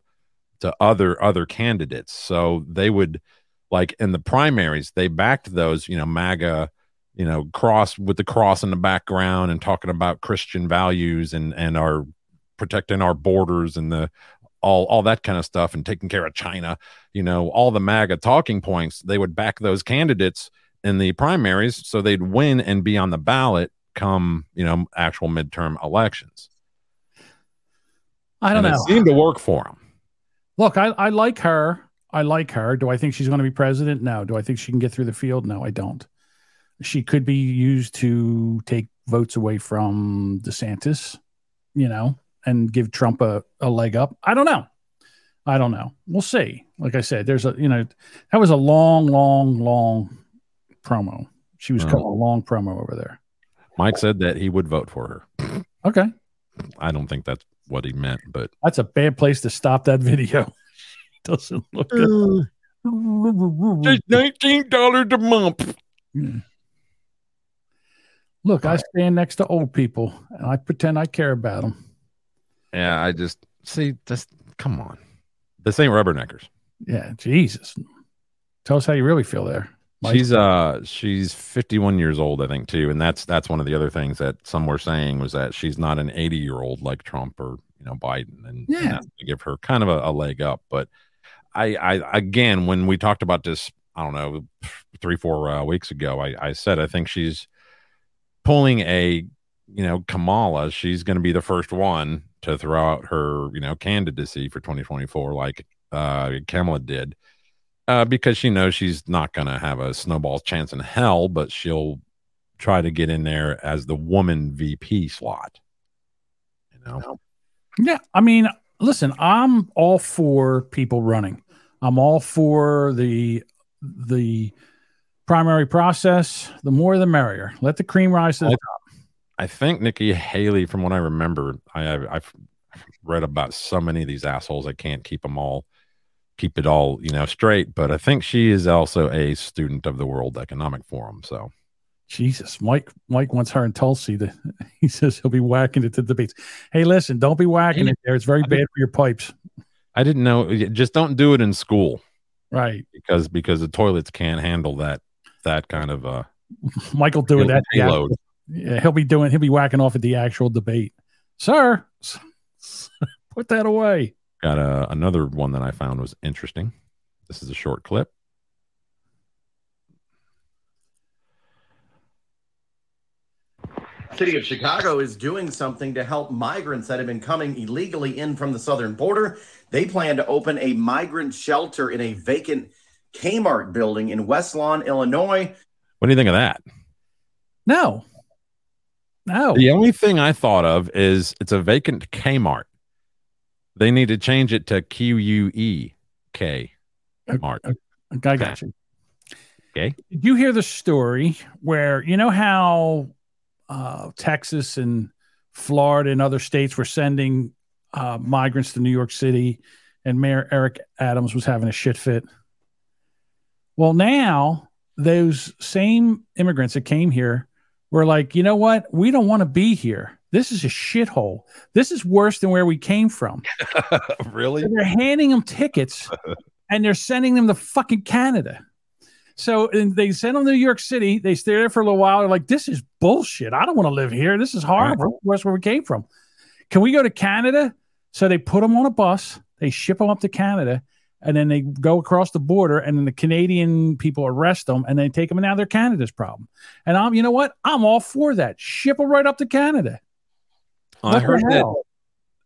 to other other candidates. So they would like in the primaries they backed those you know maga you know cross with the cross in the background and talking about christian values and and our protecting our borders and the all all that kind of stuff and taking care of china you know all the maga talking points they would back those candidates in the primaries so they'd win and be on the ballot come you know actual midterm elections I don't and know. it seemed to work for them Look, I, I like her. I like her. Do I think she's going to be president? No. Do I think she can get through the field? No, I don't. She could be used to take votes away from DeSantis, you know, and give Trump a, a leg up. I don't know. I don't know. We'll see. Like I said, there's a, you know, that was a long, long, long promo. She was Oh. cutting a long promo over there. mike said that he would vote for her Okay. i don't think that's what he meant but That's a bad place to stop that video. Doesn't look good. Just nineteen dollars a month. Hmm. Look, I stand next to old people and I pretend I care about them. Yeah, I just see this. Come on, this ain't rubberneckers. Yeah, Jesus. Tell us how you really feel there. Mike. She's uh she's 51 years old, I think, too, and that's that's one of the other things that some were saying was that she's not an 80 year old like Trump or you know Biden, and, and Yeah. that's to give her kind of a, a leg up. But I, I again, when we talked about this, I don't know, three four uh, weeks ago, I, I said I think she's pulling a you know Kamala. She's going to be the first one to throw out her you know candidacy for 2024, like uh, Kamala did uh, because she knows she's not going to have a snowball's chance in hell, but she'll try to get in there as the woman VP slot. You know, Yeah, I mean, listen, I'm all for people running. I'm all for the the primary process. The more, the merrier. Let the cream rise to the top. I think Nikki Haley, from what I remember, I have I've read about so many of these assholes. I can't keep them all, keep it all you know straight. But I think she is also a student of the World Economic Forum. So Jesus, Mike. Mike wants her in Tulsi. To, he says he'll be whacking it to the debates. Hey, listen, don't be whacking it there. It's very bad for your pipes. I didn't know. Just don't do it in school, Right. because because the toilets can't handle that that kind of uh Michael doing that. Yeah, payload. Yeah, he'll be doing. He'll be whacking off at the actual debate, sir. Put that away. Got a, another one that I found was interesting. This is a short clip. City of Chicago is doing something to help migrants that have been coming illegally in from the southern border. They plan to open a migrant shelter in a vacant Kmart building in West Lawn, Illinois. What do you think of that? No. No. The only thing I thought of is it's a vacant Kmart. They need to change it to Q U E K Mart. I got you. Okay. Did you hear the story where you know how uh, Texas and Florida and other states were sending uh, migrants to New York City, and Mayor Eric Adams was having a shit fit? Well, now those same immigrants that came here were like, you know what? We don't want to be here. This is a shithole. This is worse than where we came from. really? So they're handing them tickets and they're sending them to fucking Canada. So and they send them to New York City. They stay there for a little while. They're like, this is bullshit. I don't want to live here. This is horrible. Where's where we came from? Can we go to Canada? So they put them on a bus. They ship them up to Canada and then they go across the border and then the Canadian people arrest them and they take them and now they're Canada's problem. And I'm, you know what? I'm all for that. Ship them right up to Canada. I What the heard that.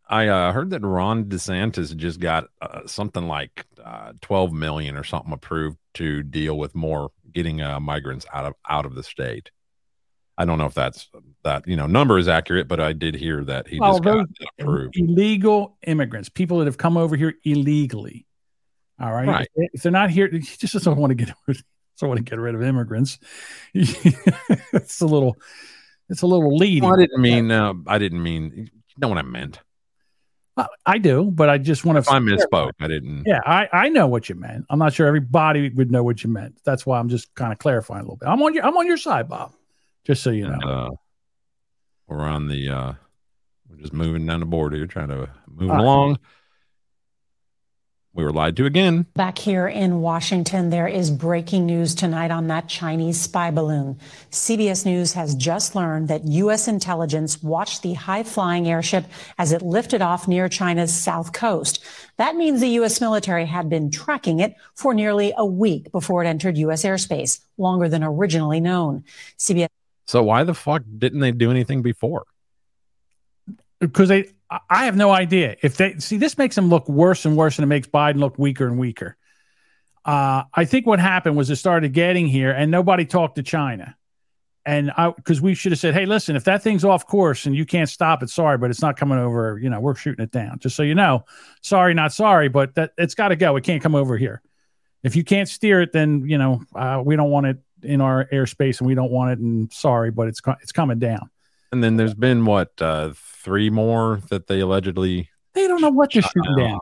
I uh, heard that Ron DeSantis just got uh, something like uh, 12 million or something approved to deal with more getting uh, migrants out of out of the state. I don't know if that's that you know number is accurate, but I did hear that he Well, just got approved. illegal immigrants, people that have come over here illegally. All right. Right. If, they, if they're not here, he just doesn't want to get rid, doesn't want to get rid of immigrants. it's a little, it's a little leading. Well, I didn't mean. Uh, I didn't mean. You know what I meant. I, I do, but I just want to. I misspoke. I didn't. Yeah, I, I know what you meant. I'm not sure everybody would know what you meant. That's why I'm just kind of clarifying a little bit. I'm on your I'm on your side, Bob. Just so you know. And, uh, we're on the. uh We're just moving down the board here, trying to move All right. along. We were lied to again. Back here in Washington, there is breaking news tonight on that Chinese spy balloon. CBS News has just learned that U.S. intelligence watched the high flying airship as it lifted off near China's south coast. That means the U.S. military had been tracking it for nearly a week before it entered U.S. airspace, longer than originally known. CBS. So why the fuck didn't they do anything before? because they I- have no idea if they see this makes them look worse and worse and it makes Biden look weaker and weaker. Uh, I think what happened was it started getting here and nobody talked to China. And I because we should have said, hey, listen, if that thing's off course and you can't stop it, sorry, but it's not coming over. You know, we're shooting it down. Just so you know, sorry, not sorry, but that it's got to go. It can't come over here. If you can't steer it, then you know uh, we don't want it in our airspace and we don't want it. And sorry, but it's it's coming down. And then there's been what uh three more that they allegedly They don't know what they're shooting down.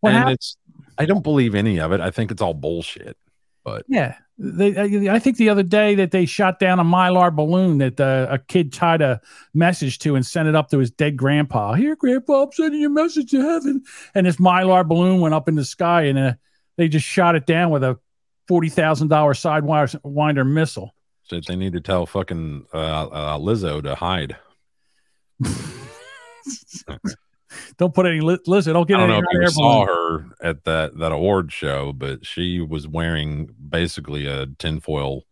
What and happened? it's I don't believe any of it. I think it's all bullshit. But Yeah, they, I I think the other day that they shot down a mylar balloon that uh, a kid tied a message to and sent it up to his dead grandpa. Here, grandpa, I'm sending your message to heaven. And this mylar balloon went up in the sky, and uh, they just shot it down with a forty thousand dollar sidewinder missile. So they need to tell fucking uh, uh, Lizzo to hide. Don't put any li- listen. Don't get I don't any know if you saw her at that that award show, but she was wearing basically a tinfoil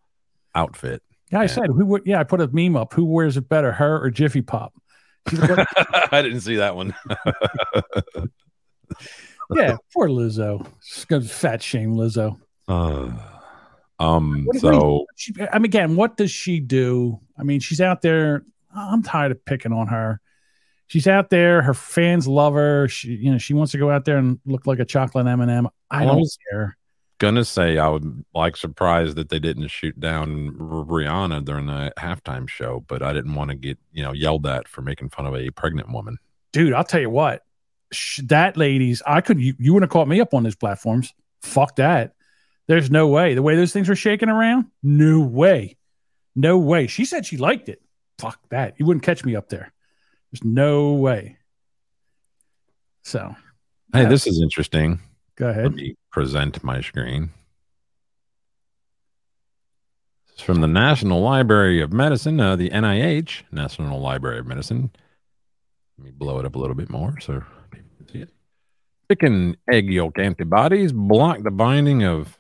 outfit. Yeah, I said who? would- Yeah, I put a meme up. Who wears it better, her or Jiffy Pop? I didn't see that one. yeah, poor Lizzo. She's gonna fat shame Lizzo. Uh, um. What do you mean? So I mean, again, what does she do? I mean, she's out there. I'm tired of picking on her. She's out there. Her fans love her. She, you know, she wants to go out there and look like a chocolate M and m I don't was- care. gonna say I would like surprised that they didn't shoot down Rihanna during the halftime show, but I didn't want to get you know yelled at for making fun of a pregnant woman. Dude, I'll tell you what. Sh- that ladies, I could. You, you wouldn't have caught me up on those platforms. Fuck that. There's no way. The way those things were shaking around, no way, no way. She said she liked it. Fuck that. You wouldn't catch me up there. There's no way. So Hey, this is interesting. Go ahead. Let me present my screen. This is from the National Library of Medicine, uh, the NIH, National Library of Medicine. Let me blow it up a little bit more so people can see it. Chicken egg yolk antibodies block the binding of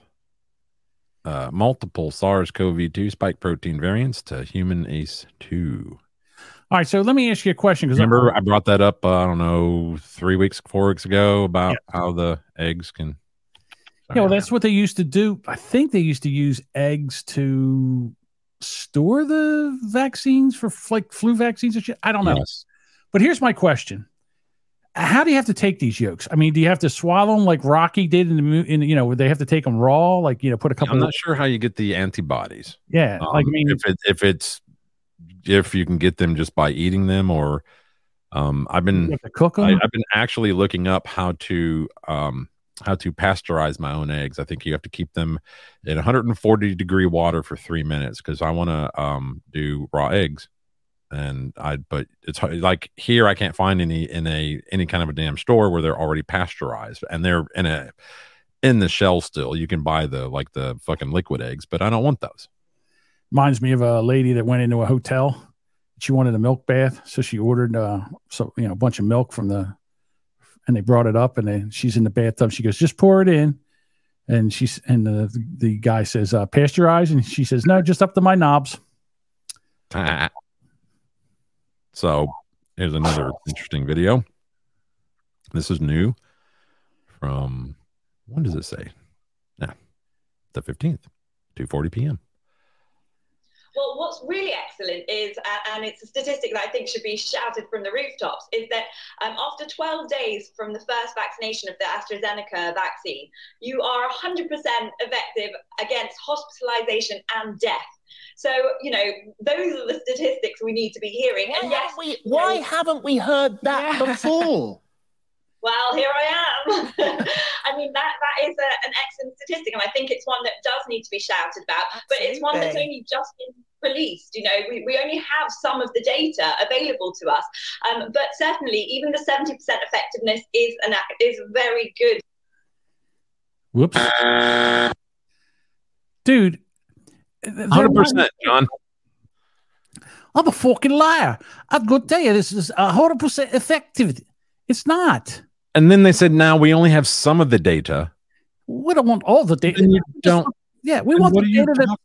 uh, multiple SARS CoV 2 spike protein variants to human ACE2. All right, so let me ask you a question because Remember, I brought that up. Uh, I don't know, three weeks, four weeks ago about how the eggs can. Yeah, well, that's what they used to do. I think they used to use eggs to store the vaccines for like flu vaccines and shit. I don't know. Yes. But here's my question: How do you have to take these yolks? I mean, do you have to swallow them like Rocky did in the mo- in you know, would they have to take them raw? Like you know, put a couple. I'm not sure how you get the antibodies. Yeah, like I Um, mean, if it if it's if you can get them just by eating them or um I've been You have to cook 'em? I, have been actually looking up how to um how to pasteurize my own eggs. I think you have to keep them in 140 degree water for three minutes because I want to um do raw eggs. And I, but it's like here I can't find any in a any kind of a damn store where they're already pasteurized and they're in a in the shell still. You can buy the like the fucking liquid eggs, but I don't want those. reminds me of a lady that went into a hotel. She wanted a milk bath, so she ordered uh, so you know a bunch of milk from the, and they brought it up, and then she's in the bathtub. She goes, "Just pour it in," and she's and the the guy says, uh, "Pasteurize," and she says, "No, just up to my knobs." So here's another interesting video. This is new from when does it say? Yeah, the 15th, 2:40 p.m. Well, what's really excellent is, uh, and it's a statistic that I think should be shouted from the rooftops, is that um, after 12 days from the first vaccination of the AstraZeneca vaccine, you are 100% effective against hospitalization and death. So, you know, those are the statistics we need to be hearing. and yes, we, why haven't we heard that before? Well, here I am. I mean, that that is a, an excellent statistic, and I think it's one that does need to be shouted about. But it's one that's only just been released. You know, we, we only have some of the data available to us. Um, but certainly, even the seventy percent effectiveness is an is very good. Whoops, dude. 100%, John. I'm a fucking liar. I've got to tell you, this is a hundred percent effective. It's not. And then they said, now we only have some of the data. We don't want all the data. You don't. Yeah, we want the data that.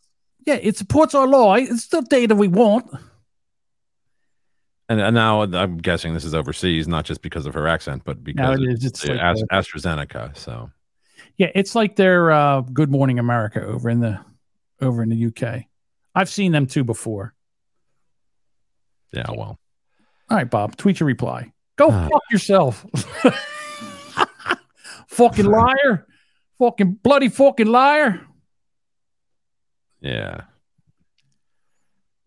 Yeah, it supports our law. It's the data we want. And, and now I'm guessing this is overseas, not just because of her accent, but because it it's. It's like Ast- AstraZeneca. So Yeah, it's like their uh, Good Morning America over in the over in the UK. I've seen them too before. yeah, well, All right, Bob, tweet your reply. Go Ah. fuck yourself. fucking liar. Fucking bloody fucking liar. yeah.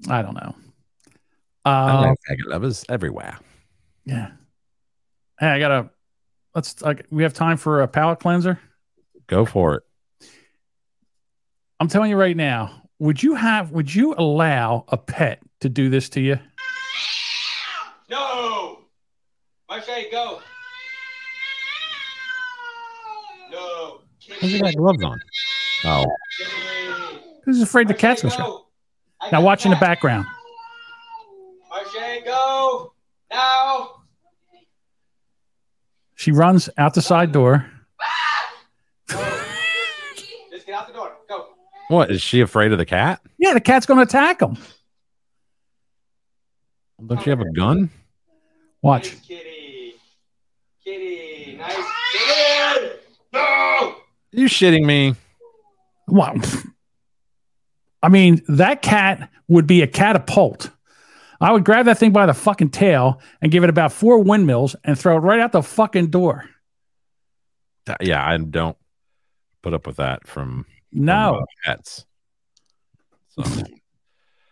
I don't know. Uh, I Uh, like faggot lovers everywhere. yeah. Hey, I gotta. Let's. Like, we have time for a palate cleanser. Go for it. I'm telling you right now. Would you have? Would you allow a pet to do this to you? No! Marche, go! No! Why's he got gloves on? Oh, Who's afraid the cat's gonna? go! Now watch in the background. Marche, go! Now! She runs out the side door. Just get out the door. Go! What is she afraid of the cat? Yeah, the cat's going to attack him. Don't you have a gun? Watch. Kitty! Kitty! Nice! Get in! No! You shitting me? Wow. I mean, that cat would be a catapult. I would grab that thing by the fucking tail and give it about four windmills and throw it right out the fucking door. Yeah, I don't put up with that from No. pets. So,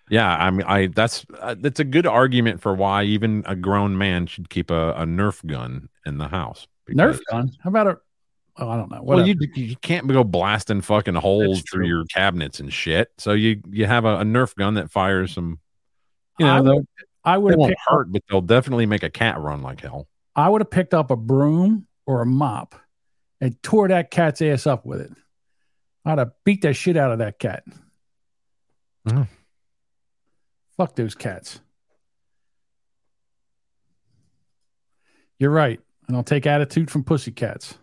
yeah, I mean, I that's uh, that's a good argument for why even a grown man should keep a, a Nerf gun in the house. Nerf gun? How about a? Oh, I don't know. Well, you you can't go blasting fucking holes through your cabinets and shit. So you you have a, a Nerf gun that fires some. You know, I would, I would won't picked up, hurt, but they'll definitely make a cat run like hell. I would have picked up a broom or a mop and tore that cat's ass up with it. I'd have beat the shit out of that cat. Oh. Fuck those cats. You're right. And I'll take attitude from pussycats.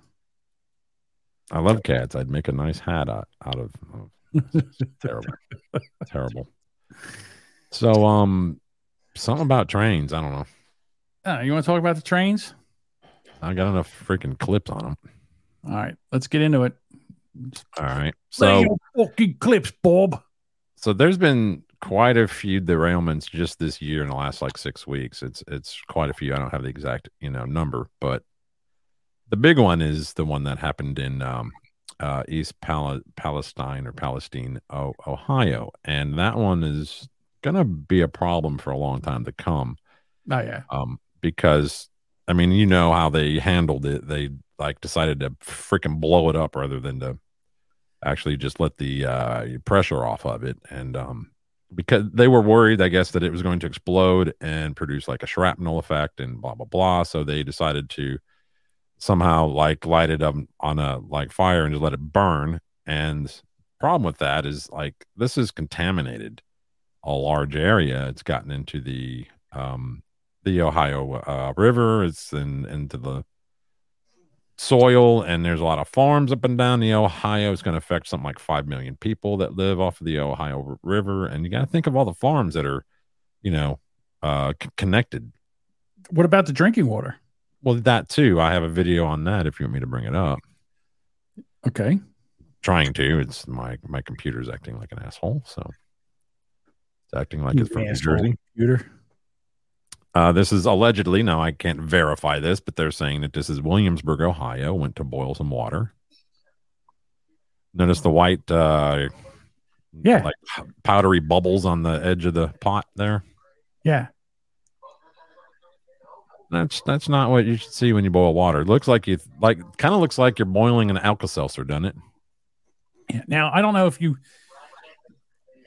I love cats. I'd make a nice hat out, out of. oh, terrible, terrible. So um, something about trains. I don't know. Uh, you want to talk about the trains? I got enough freaking clips on them. All right, let's get into it. All right. So your fucking clips, Bob. so there's been quite a few derailments just this year in the last like six weeks. It's it's quite a few. I don't have the exact you know number, but the big one is the one that happened in um, uh, East Pal- Palestine or Palestine, o- Ohio, and that one is gonna be a problem for a long time to come. Oh yeah. um, because I mean, you know how they handled it. They like decided to freaking blow it up rather than to actually just let the uh, pressure off of it. And um, because they were worried, I guess, that it was going to explode and produce like a shrapnel effect and blah blah blah. So they decided to somehow like light it up on a like fire and just let it burn. And problem with that is like this is contaminated a large area. It's gotten into the um, the Ohio uh, River. It's in into the soil, and there's a lot of farms up and down the Ohio. It's going to affect something like five million people that live off of the Ohio River, and you got to think of all the farms that are, you know, uh, c- connected. What about the drinking water? Well, that too. I have a video on that if you want me to bring it up. Okay. Trying to. It's my my computer's acting like an asshole, so it's acting like You it's from New Jersey. Computer. Uh, this is allegedly, now I can't verify this, but they're saying that this is Williamsburg, Ohio, went to boil some water. Notice the white, uh, Yeah. like powdery bubbles on the edge of the pot there. Yeah. That's that's not what you should see when you boil water. It looks like you like kind of looks like you're boiling an Alka Seltzer, doesn't it? Yeah. Now I don't know if you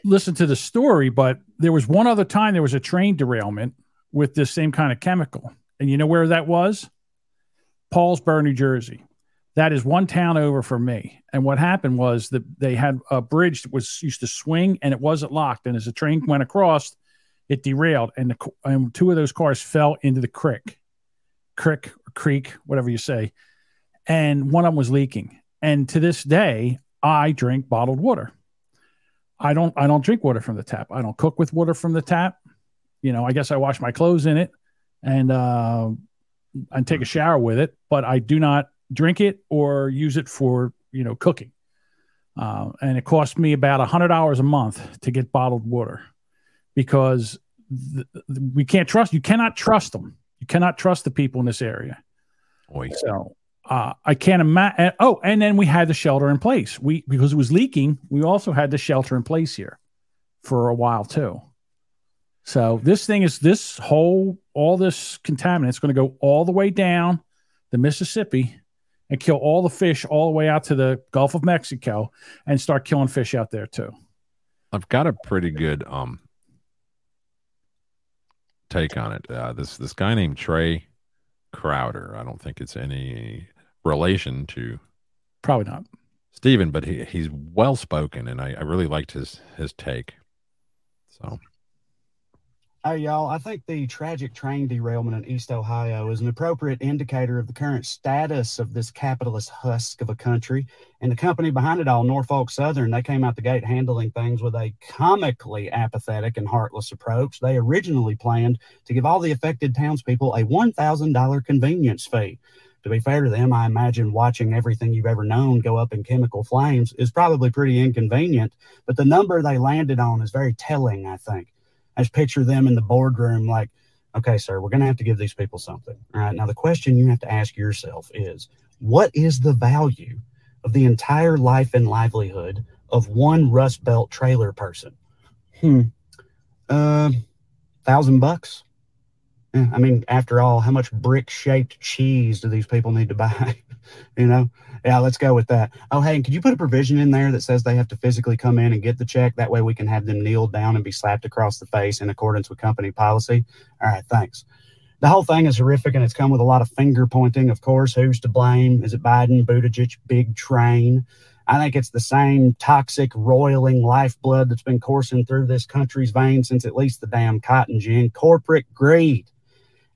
listened to the story, but there was one other time there was a train derailment with this same kind of chemical, and you know where that was? Paulsboro, New Jersey. That is one town over from me. And what happened was that they had a bridge that was used to swing, and it wasn't locked. And as the train went across, it derailed, and the and two of those cars fell into the creek, creek, creek, whatever you say, and one of them was leaking. And to this day, I drink bottled water. I don't I don't drink water from the tap. I don't cook with water from the tap. You know, I guess I wash my clothes in it and uh and take a shower with it, but I do not drink it or use it for, you know, cooking. Uh, and it costs me about a hundred dollars a month to get bottled water because th- th- we can't trust you cannot trust them. You cannot trust the people in this area. Boy, So uh, I can't imagine. Oh, and then we had the shelter in place. We because it was leaking. We also had the shelter in place here for a while too. So this thing is this whole all this contaminant is going to go all the way down the Mississippi and kill all the fish all the way out to the Gulf of Mexico and start killing fish out there too. I've got a pretty good um take on it. Uh, this this guy named Trae Crowder. I don't think it's any relation to Probably not. Steven, but he he's well spoken, and I, I really liked his his take. So Hey, y'all, I think the tragic train derailment in East Ohio is an appropriate indicator of the current status of this capitalist husk of a country. And the company behind it all, Norfolk Southern, they came out the gate handling things with a comically apathetic and heartless approach. They originally planned to give all the affected townspeople a $1,000 convenience fee. To be fair to them, I imagine watching everything you've ever known go up in chemical flames is probably pretty inconvenient, but the number they landed on is very telling, I think. I just picture them in the boardroom like, okay, sir, we're going to have to give these people something. All right. Now, the question you have to ask yourself is what is the value of the entire life and livelihood of one Rust Belt trailer person? Hmm. Uh, thousand bucks. I mean, after all, how much brick shaped cheese do these people need to buy? you know? Yeah, let's go with that. Oh, hey, could you put a provision in there that says they have to physically come in and get the check? That way we can have them kneel down and be slapped across the face in accordance with company policy. All right, thanks. The whole thing is horrific and it's come with a lot of finger pointing, of course. Who's to blame? Is it Biden, Buttigieg, big train? I think it's the same toxic, roiling lifeblood that's been coursing through this country's veins since at least the damn cotton gin corporate greed.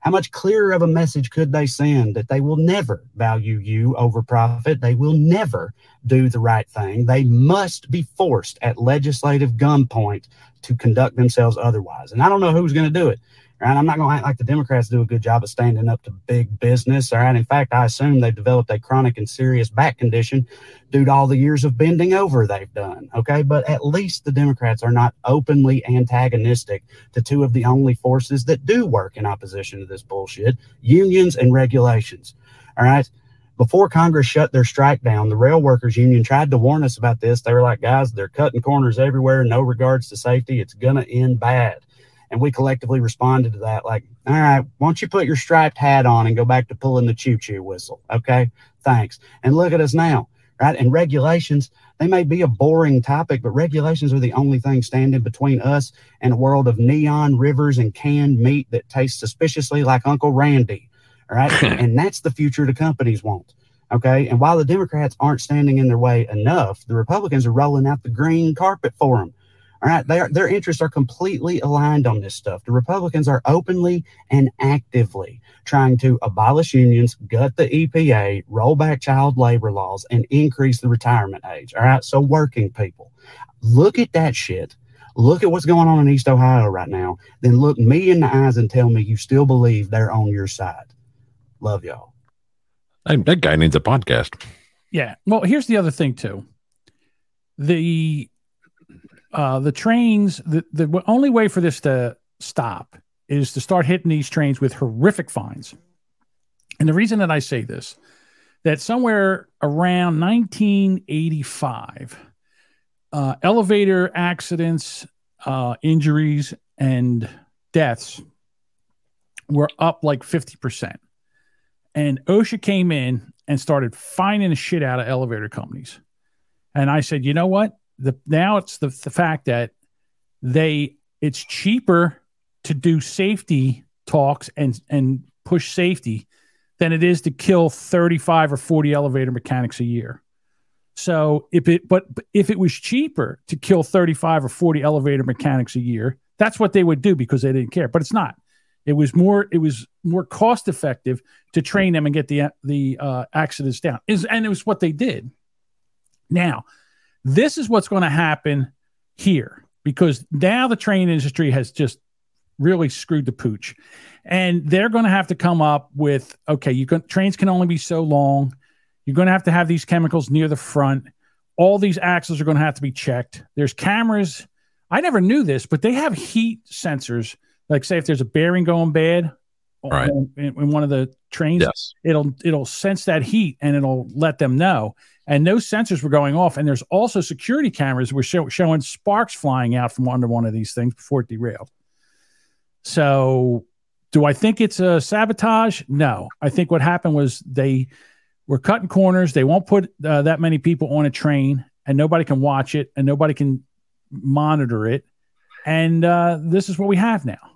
How much clearer of a message could they send that they will never value you over profit? They will never do the right thing. They must be forced at legislative gunpoint to conduct themselves otherwise. And I don't know who's going to do it. Right? I'm not going to act like the Democrats do a good job of standing up to big business. All right. In fact, I assume they've developed a chronic and serious back condition due to all the years of bending over they've done. Okay. But at least the Democrats are not openly antagonistic to two of the only forces that do work in opposition to this bullshit unions and regulations. All right. Before Congress shut their strike down, the rail workers union tried to warn us about this. They were like, guys, they're cutting corners everywhere, no regards to safety. It's going to end bad. And we collectively responded to that like, all right, why don't you put your striped hat on and go back to pulling the choo choo whistle? Okay, thanks. And look at us now, right? And regulations, they may be a boring topic, but regulations are the only thing standing between us and a world of neon rivers and canned meat that tastes suspiciously like Uncle Randy. All right. and that's the future the companies want. Okay. And while the Democrats aren't standing in their way enough, the Republicans are rolling out the green carpet for them. All right, their their interests are completely aligned on this stuff. The Republicans are openly and actively trying to abolish unions, gut the EPA, roll back child labor laws, and increase the retirement age. All right, so working people, look at that shit. Look at what's going on in East Ohio right now. Then look me in the eyes and tell me you still believe they're on your side. Love y'all. That guy needs a podcast. Yeah. Well, here's the other thing too. The uh, the trains, the, the only way for this to stop is to start hitting these trains with horrific fines. And the reason that I say this, that somewhere around 1985, uh, elevator accidents, uh, injuries, and deaths were up like 50%. And OSHA came in and started fining the shit out of elevator companies. And I said, you know what? The now it's the, the fact that they it's cheaper to do safety talks and and push safety than it is to kill 35 or 40 elevator mechanics a year. So if it but if it was cheaper to kill 35 or 40 elevator mechanics a year, that's what they would do because they didn't care. But it's not. It was more it was more cost effective to train them and get the the uh, accidents down. Is and it was what they did. Now, this is what's going to happen here because now the train industry has just really screwed the pooch. And they're going to have to come up with okay, you can trains can only be so long. You're going to have to have these chemicals near the front. All these axles are going to have to be checked. There's cameras. I never knew this, but they have heat sensors. Like say if there's a bearing going bad right. in, in one of the trains, Yes. it'll it'll sense that heat and it'll let them know. And those sensors were going off. And there's also security cameras were show, showing sparks flying out from under one of these things before it derailed. So, do I think it's a sabotage? No. I think what happened was they were cutting corners. They won't put uh, that many people on a train, and nobody can watch it, and nobody can monitor it. And uh, this is what we have now.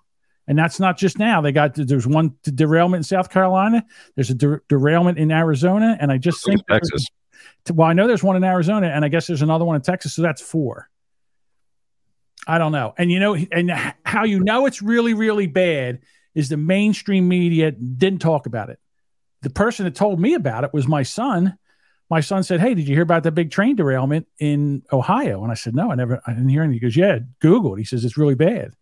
And that's not just now. They got there's one derailment in South Carolina. There's a der- derailment in Arizona, and I just think Texas. well, I know there's one in Arizona, and I guess there's another one in Texas, so that's four. I don't know. And you know, and how you know it's really, really bad is the mainstream media didn't talk about it. The person that told me about it was my son. My son said, "Hey, did you hear about the big train derailment in Ohio?" And I said, "No, I never. I didn't hear anything." He goes, "Yeah, Google it." He says it's really bad.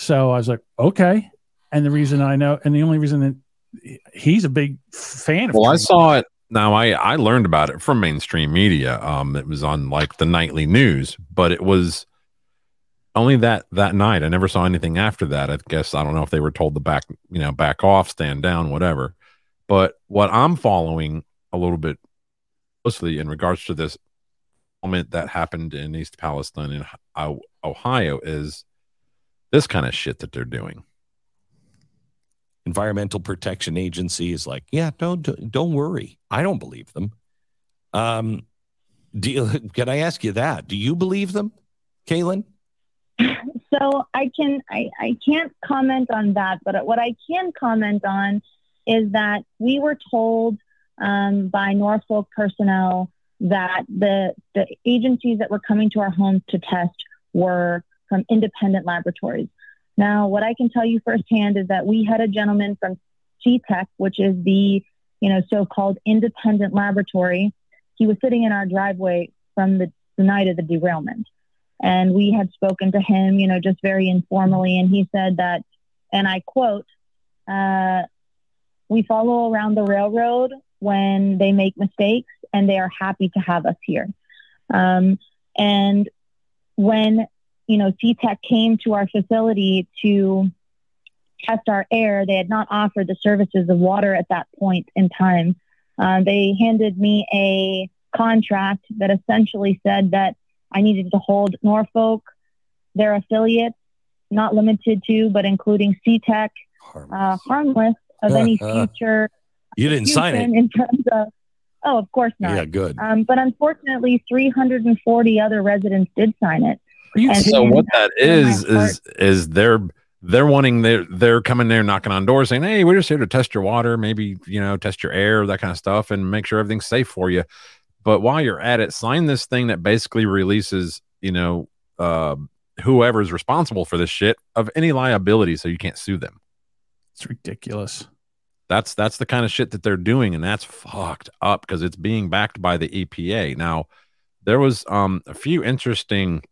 So I was like, "Okay." And the reason I know, and the only reason that he's a big fan of Well, I saw it. Now I I learned about it from mainstream media. Um, it was on like the nightly news, but it was only that that night. I never saw anything after that. I guess I don't know if they were told to back, you know, back off, stand down, whatever. But what I'm following a little bit closely in regards to this moment that happened in East Palestine in Ohio is this kind of shit that they're doing. Environmental Protection Agency is like, yeah, don't don't worry. I don't believe them. Um, do you, can I ask you that? Do you believe them, Kaylin? So I can I, I can't comment on that, but what I can comment on is that we were told um, by Norfolk personnel that the the agencies that were coming to our homes to test were from independent laboratories. Now, what I can tell you firsthand is that we had a gentleman from CTEC, which is the you know so-called independent laboratory. He was sitting in our driveway from the, the night of the derailment and we had spoken to him, you know, just very informally, and he said that and I quote, uh, "We follow around the railroad when they make mistakes, and they are happy to have us here." Um, and when you know CTEH came to our facility to test our air, they had not offered the services of water at that point in time. Uh, they handed me a contract that essentially said that I needed to hold Norfolk, their affiliates, not limited to, but including CTEH, uh, harmless of any future. You didn't sign it. In terms of, oh, of course not. Yeah, good. Um, but unfortunately, 340 other residents did sign it. And- so what that is is is is they're they're wanting they're they're coming there knocking on doors saying hey we're just here to test your water maybe you know test your air that kind of stuff and make sure everything's safe for you but while you're at it sign this thing that basically releases you know uh, whoever's responsible for this shit of any liability so you can't sue them It's ridiculous. that's that's the kind of shit that they're doing and that's fucked up because it's being backed by the EPA. Now, there was um a few interesting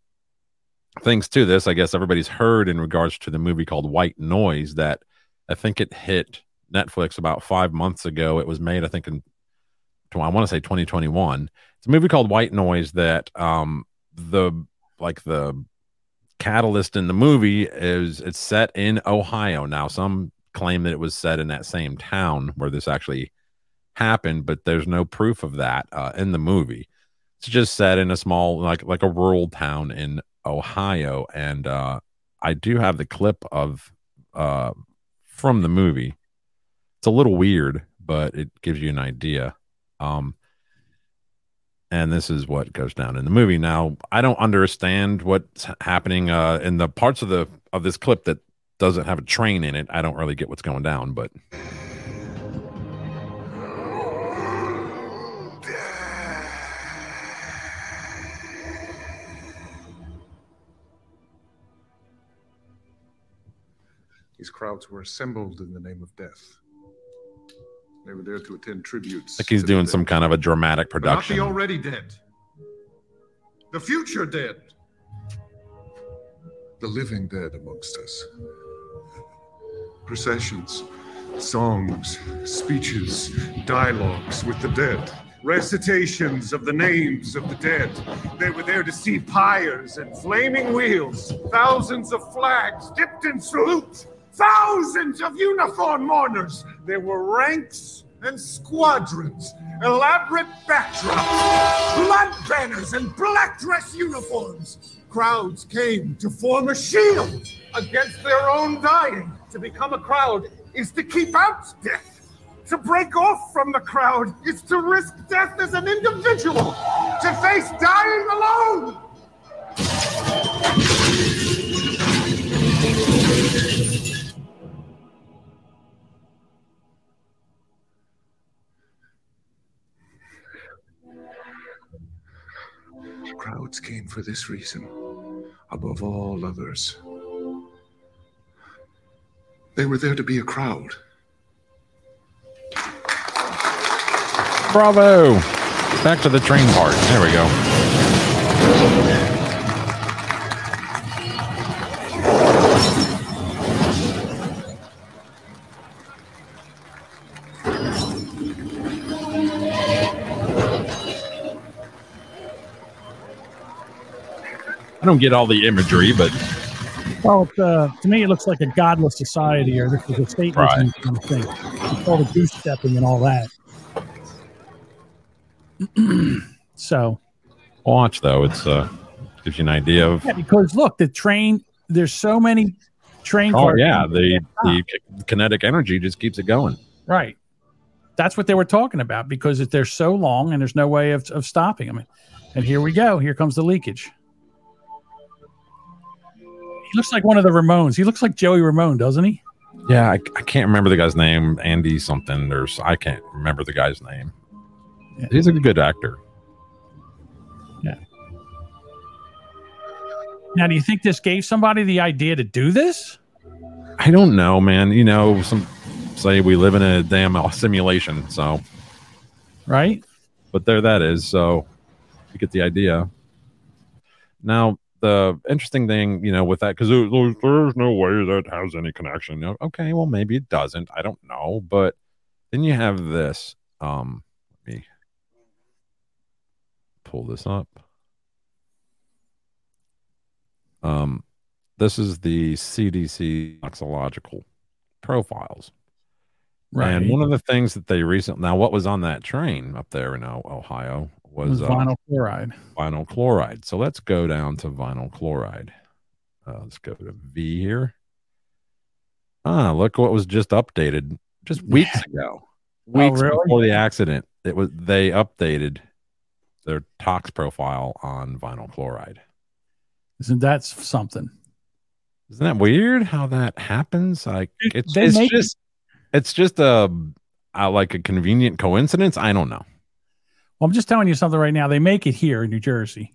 things to this. I guess everybody's heard in regards to the movie called White Noise that I think it hit Netflix about 5 months ago. It was made I think in I want to say 2021. It's a movie called White Noise that um the like the catalyst in the movie is it's set in Ohio. Now, some claim that it was set in that same town where this actually happened, but there's no proof of that uh, in the movie. It's just set in a small, like like a rural town in Ohio, and uh, I do have the clip of uh, from the movie. It's a little weird, but it gives you an idea. Um, and this is what goes down in the movie. Now, I don't understand what's happening uh, in the parts of the of this clip that doesn't have a train in it. I don't really get what's going down, but These crowds were assembled in the name of death. They were there to attend tributes. like he's doing some kind of a dramatic But not production. the already dead. The future dead. The living dead amongst us. Processions, songs, speeches, dialogues with the dead. Recitations of the names of the dead. They were there to see pyres and flaming wheels, thousands of flags dipped in salute, thousands of uniformed mourners. There were ranks and squadrons, elaborate backdrops, blood banners, and black dress uniforms. Crowds came to form a shield against their own dying. To become a crowd is to keep out death. To break off from the crowd is to risk death as an individual. To face dying alone. Crowds came for this reason, above all others. They were there to be a crowd. Bravo! Back to the train part. There we go. Don't get all the imagery, but Well, uh, to me, it looks like a godless society, or this is a state Right. kind of thing. It's all the goose stepping and all that. so, watch though. It's uh gives you an idea of yeah, because look, the train. There's so many train oh cars. yeah, the the kinetic energy just keeps it going. Right. That's what they were talking about because they're so long and there's no way of, of stopping them. And here we go. Here comes the leakage. He looks like one of the Ramones. He looks like Joey Ramone, doesn't he? Yeah, I, I can't remember the guy's name. Andy something. There's I can't remember the guy's name. He's a good actor. Yeah. Now, do you think this gave somebody the idea to do this? I don't know, man. You know, some say we live in a damn uh, simulation, so right. But there that is. So you get the idea. Now the interesting thing, you know, with that because there's, there's no way that has any connection. You know, Okay, well maybe it doesn't. I don't know, but then you have this. Um, let me pull this up. Um, this is the CDC toxicological profiles. Right. And one of the things that they recently now, what was on that train up there in Ohio was Was uh, vinyl chloride. vinyl chloride. So let's go down to vinyl chloride. Uh, let's go to V here. Ah, look what was just updated just weeks ago. Oh, Weeks really? before the accident. It was they updated their tox profile on vinyl chloride. Isn't that something? Isn't that weird how that happens? Like it's, it's just it's just a, a like a convenient coincidence. I don't know. Well, I'm just telling you something right now. They make it here in New Jersey,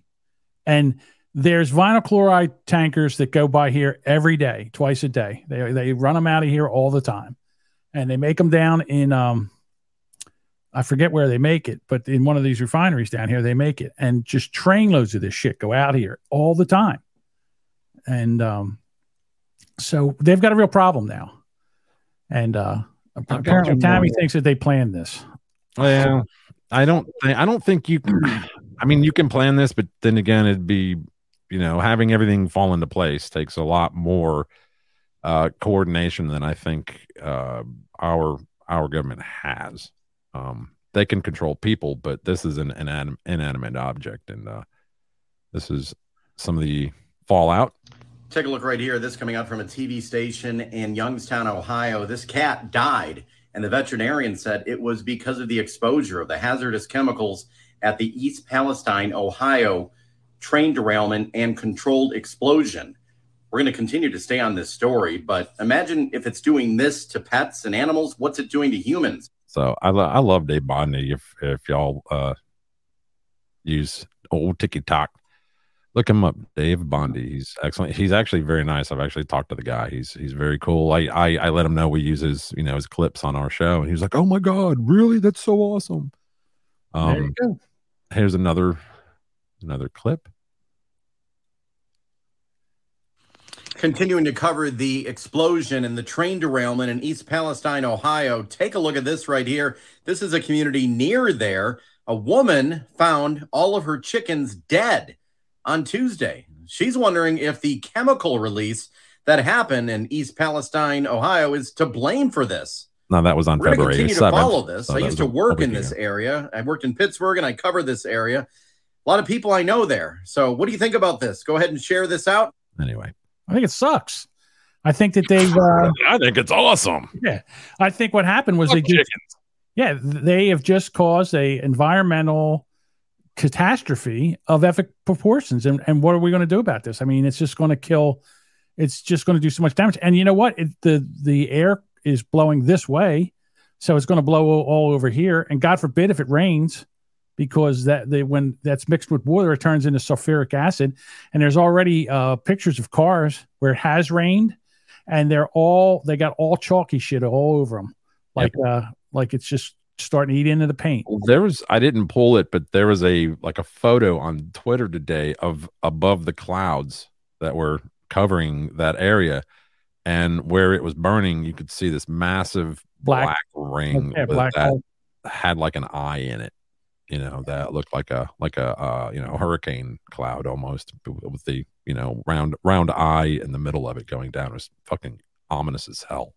and there's vinyl chloride tankers that go by here every day, twice a day. They they run them out of here all the time, and they make them down in um, I forget where they make it, but in one of these refineries down here, they make it, and just trainloads of this shit go out here all the time, and um, so they've got a real problem now, and uh, apparently Tammy thinks that they planned this. Well, I don't think I don't think you can I mean you can plan this, but then again it'd be you know, having everything fall into place takes a lot more uh coordination than I think uh our our government has. Um they can control people, but this is an inanim- inanimate object and uh this is some of the fallout Take a look right here. This coming out from a TV station in Youngstown, Ohio. This cat died, and the veterinarian said it was because of the exposure of the hazardous chemicals at the East Palestine, Ohio train derailment and controlled explosion. We're going to continue to stay on this story, but imagine if it's doing this to pets and animals, what's it doing to humans? So I, lo- I love Dave Bondy. If if y'all uh, use old TikTok, look him up, Dave Bondy. He's excellent. He's actually very nice. I've actually talked to the guy. He's he's very cool. I I, I let him know we use his you know his clips on our show, and he was like, "Oh my god, really? That's so awesome." Um, there you go. here's another another clip. Continuing to cover the explosion and the train derailment in East Palestine, Ohio. Take a look at this right here. This is a community near there. A woman found all of her chickens dead on Tuesday. She's wondering if the chemical release that happened in East Palestine, Ohio, is to blame for this. Now that was on We're going to February continue to follow this. So I used to work in this area. I worked in Pittsburgh and I covered this area. A lot of people I know there. So, what do you think about this? Go ahead and share this out. Anyway, I think it sucks. I think that they've. Uh, I think it's awesome. yeah, I think what happened was Fuck they just, chickens. yeah, they have just caused a environmental catastrophe of epic proportions, and and what are we going to do about this? I mean, it's just going to kill. It's just going to do so much damage, and you know what? It, the the air is blowing this way, so it's going to blow all, over here, and God forbid if it rains. Because that they when that's mixed with water, it turns into sulfuric acid, and there's already uh, pictures of cars where it has rained, and they're all they got all chalky shit all over them, like uh like it's just starting to eat into the paint. there was i didn't pull it but there was a like a photo on twitter today of above the clouds that were covering that area and where it was burning you could see this massive Black- black, ring with- black that hole. had like an eye in it you know that looked like a like a uh you know hurricane cloud almost with the you know round round eye in the middle of it going down it was fucking ominous as hell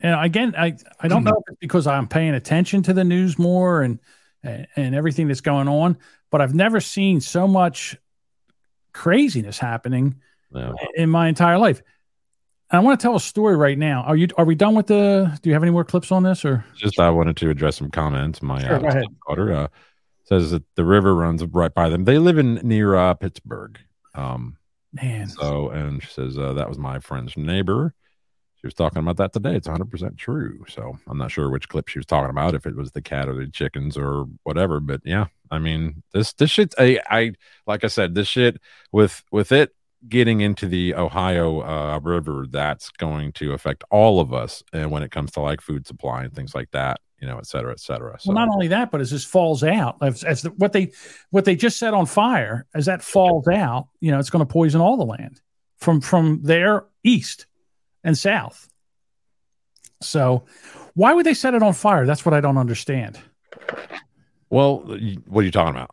And again, I I don't know if it's because I'm paying attention to the news more and and, and everything that's going on, but I've never seen so much craziness happening in my entire life. I want to tell a story right now. Are you are we done with the do you have any more clips on this or just I wanted to address some comments. My Sure, uh, daughter uh, says that the river runs right by them. They live in near uh, Pittsburgh. Um, man? so and she says uh, that was my friend's neighbor. She was talking about that today. It's 100 percent true. So I'm not sure which clip she was talking about, if it was the cat or the chickens or whatever. But yeah, I mean this this shit. I I like I said, this shit with with it getting into the Ohio uh, River that's going to affect all of us, and when it comes to like food supply and things like that, you know, et cetera, et cetera. So Well, not only that, but as this falls out, as, as the, what they what they just set on fire, as that falls out, you know, it's going to poison all the land from from there east and south. So, why would they set it on fire? That's what I don't understand. well, what are you talking about?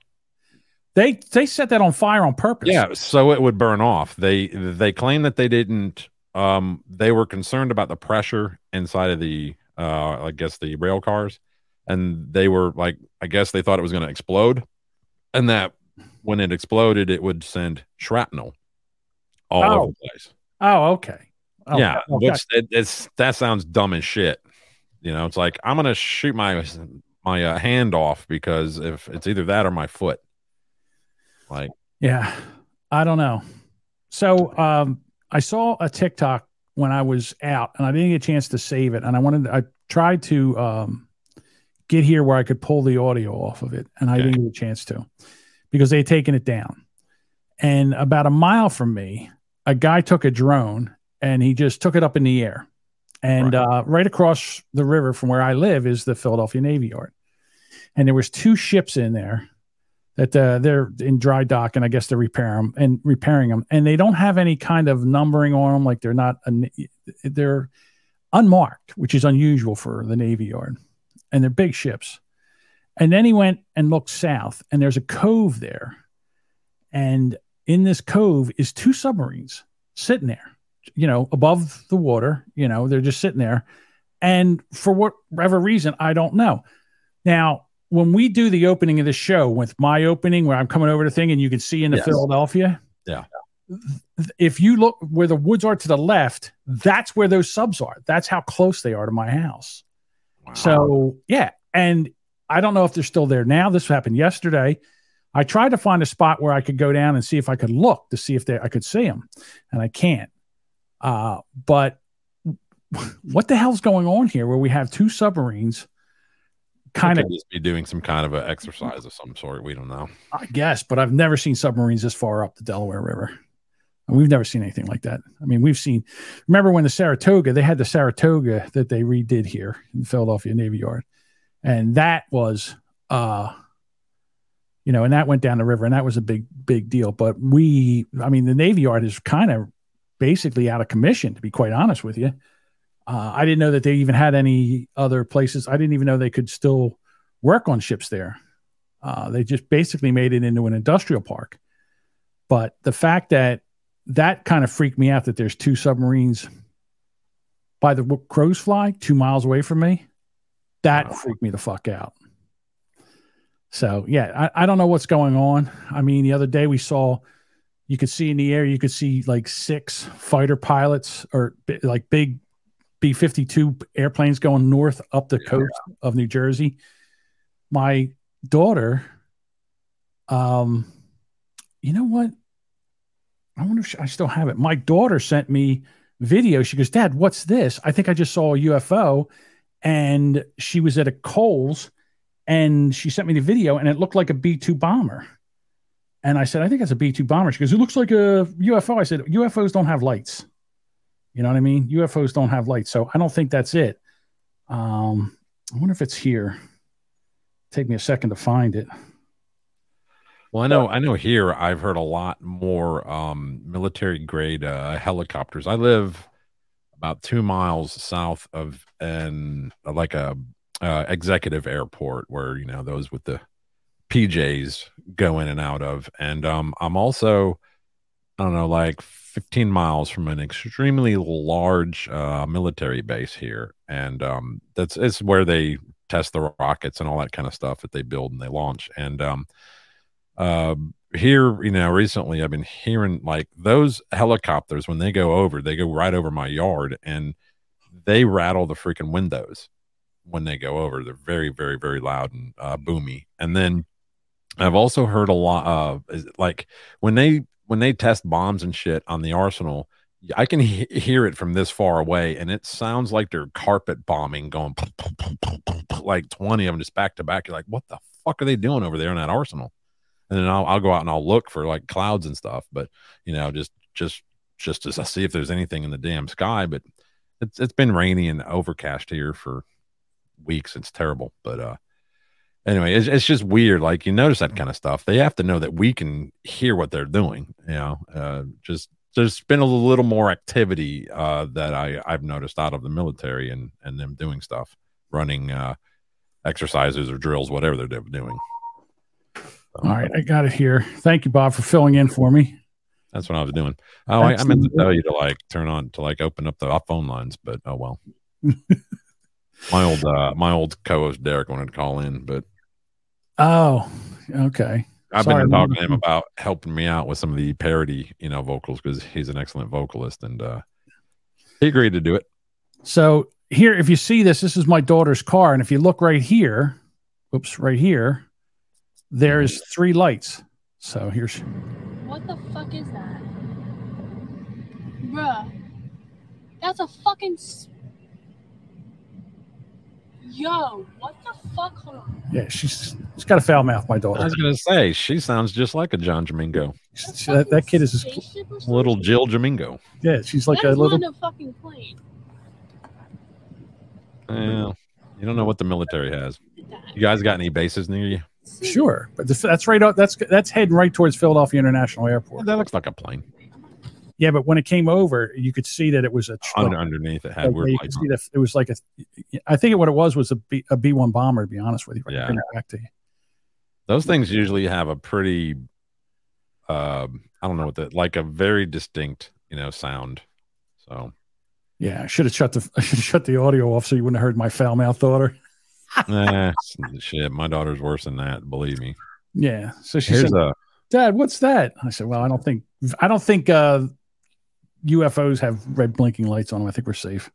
They they set that on fire on purpose. Yeah, so it would burn off. They they claim that they didn't. Um, they were concerned about the pressure inside of the, uh, I guess the rail cars, and they were like, I guess they thought it was going to explode, and that when it exploded, it would send shrapnel all Oh. over the place. Oh, okay. Oh, yeah, okay. which it, it's that sounds dumb as shit. You know, it's like I'm gonna shoot my my uh, hand off because if it's either that or my foot, like Yeah, I don't know. So um, I saw a TikTok when I was out, and I didn't get a chance to save it. And I wanted, I tried to um, get here where I could pull the audio off of it, and I didn't get a chance to because they had taken it down. And about a mile from me, a guy took a drone and he just took it up in the air. And uh, right across the river from where I live is the Philadelphia Navy Yard, and there was two ships in there that uh, they're in dry dock and I guess they're repair them and repairing them and they don't have any kind of numbering on them like they're not they're unmarked which is unusual for the Navy Yard. And they're big ships. And then he went and looked south and there's a cove there. And in this cove is two submarines sitting there you know above the water you know they're just sitting there and for whatever reason I don't know now when we do the opening of the show with my opening where I'm coming over the thing and you can see into Yes. Philadelphia, yeah, if you look where the woods are to the left, that's where those subs are. That's how close they are to my house. So, yeah. And I don't know if they're still there now. This happened yesterday. I tried to find a spot where I could go down and see if I could look to see if they, I could see them, and I can't. Uh, but what the hell's going on here where we have two submarines kind of just be doing some kind of an exercise of some sort. We don't know. I guess, but I've never seen submarines this far up the Delaware River. And we've never seen anything like that. I mean, we've seen, remember when the Saratoga, they had the Saratoga that they redid here in Philadelphia Navy Yard. And that was, uh, you know, and that went down the river and that was a big, big deal. But we, I mean, the Navy Yard is kind of basically out of commission, to be quite honest with you. Uh, I didn't know that they even had any other places. I didn't even know they could still work on ships there. Uh, they just basically made it into an industrial park. But the fact that that kind of freaked me out that there's two submarines by the crows fly two miles away from me, that freaked me the fuck out. So yeah, I, I don't know what's going on. I mean, the other day we saw, you could see in the air, you could see like six fighter pilots or bi- like big B 52 airplanes going north up the coast of New Jersey. My daughter, um, you know what? I wonder if she- I still have it. My daughter sent me video. She goes, Dad, what's this? I think I just saw a UFO. And she was at a Kohl's and she sent me the video and it looked like a B 2 bomber. And I said, I think that's a B 2 bomber. She goes, It looks like a UFO. I said, UFOs don't have lights. You know what I mean? UFOs don't have lights. So I don't think that's it. Um, I wonder if it's here. Take me a second to find it. Well, I know, I know. Here, I've heard a lot more um, military grade uh, helicopters. I live about two miles south of an like a uh, executive airport where you know those with the PJs go in and out of, and um, I'm also I don't know like 15 miles from an extremely large uh, military base here, and um, that's it's where they test the rockets and all that kind of stuff that they build and they launch, and um, uh, here, you know, recently I've been hearing like those helicopters when they go over, they go right over my yard and they rattle the freaking windows when they go over. They're very, very, very loud and uh, boomy. And then I've also heard a lot of is- like when they when they test bombs and shit on the arsenal. I can he- hear it from this far away, and it sounds like they're carpet bombing, going like twenty of them just back to back. You're like, what the fuck are they doing over there in that arsenal? and then I'll, I'll go out and I'll look for like clouds and stuff but you know just just just to see if there's anything in the damn sky. But it's it's been rainy and overcast here for weeks. It's terrible. But uh, anyway, it's it's just weird. Like you notice that kind of stuff. They have to know that we can hear what they're doing. You know, uh, just there's been a little more activity uh, that I I've noticed out of the military and and them doing stuff, running uh, exercises or drills, whatever they're doing. All right, I got it here. Thank you, Bob, for filling in for me. That's what I was doing. Oh, I, I meant to tell you to like turn on to like open up the phone lines, but oh well. my old uh my old co-host Derek wanted to call in, but Oh, okay. I've Sorry, been talking to him about helping me out with some of the parody, you know, vocals because he's an excellent vocalist, and uh he agreed to do it. So here, if you see this, this is my daughter's car, and if you look right here, oops, right here, there's three lights. So here's What the fuck is that? Bruh. That's a fucking. S- Yo, what the fuck? Hold on. yeah, she's she's got a foul mouth. My daughter. I was gonna say she sounds just like a John Jamingo. She- that, that kid is just, little Jill Jamingo. yeah, she's like That's a little. not a fucking plane. Well, you don't know what the military has. You guys got any bases near you? Sure, but that's right. That's that's heading right towards Philadelphia International Airport. That looks like a plane. Yeah, but when it came over, you could see that it was a truck. Under, underneath it had Like, could lights. see on. that it was like a. I think what it was was a B a B one bomber. To be honest with you, Yeah. you. Those things usually have a pretty, uh, I don't know what the like a very distinct, you know, sound. So Yeah, I should have shut the I should have shut the audio off so you wouldn't have heard my foul mouth daughter. nah, shit, my daughter's worse than that. Believe me. Yeah, so she Here's said, a "Dad, what's that?" I said, "Well, I don't think I don't think uh, UFOs have red blinking lights on them. I think we're safe."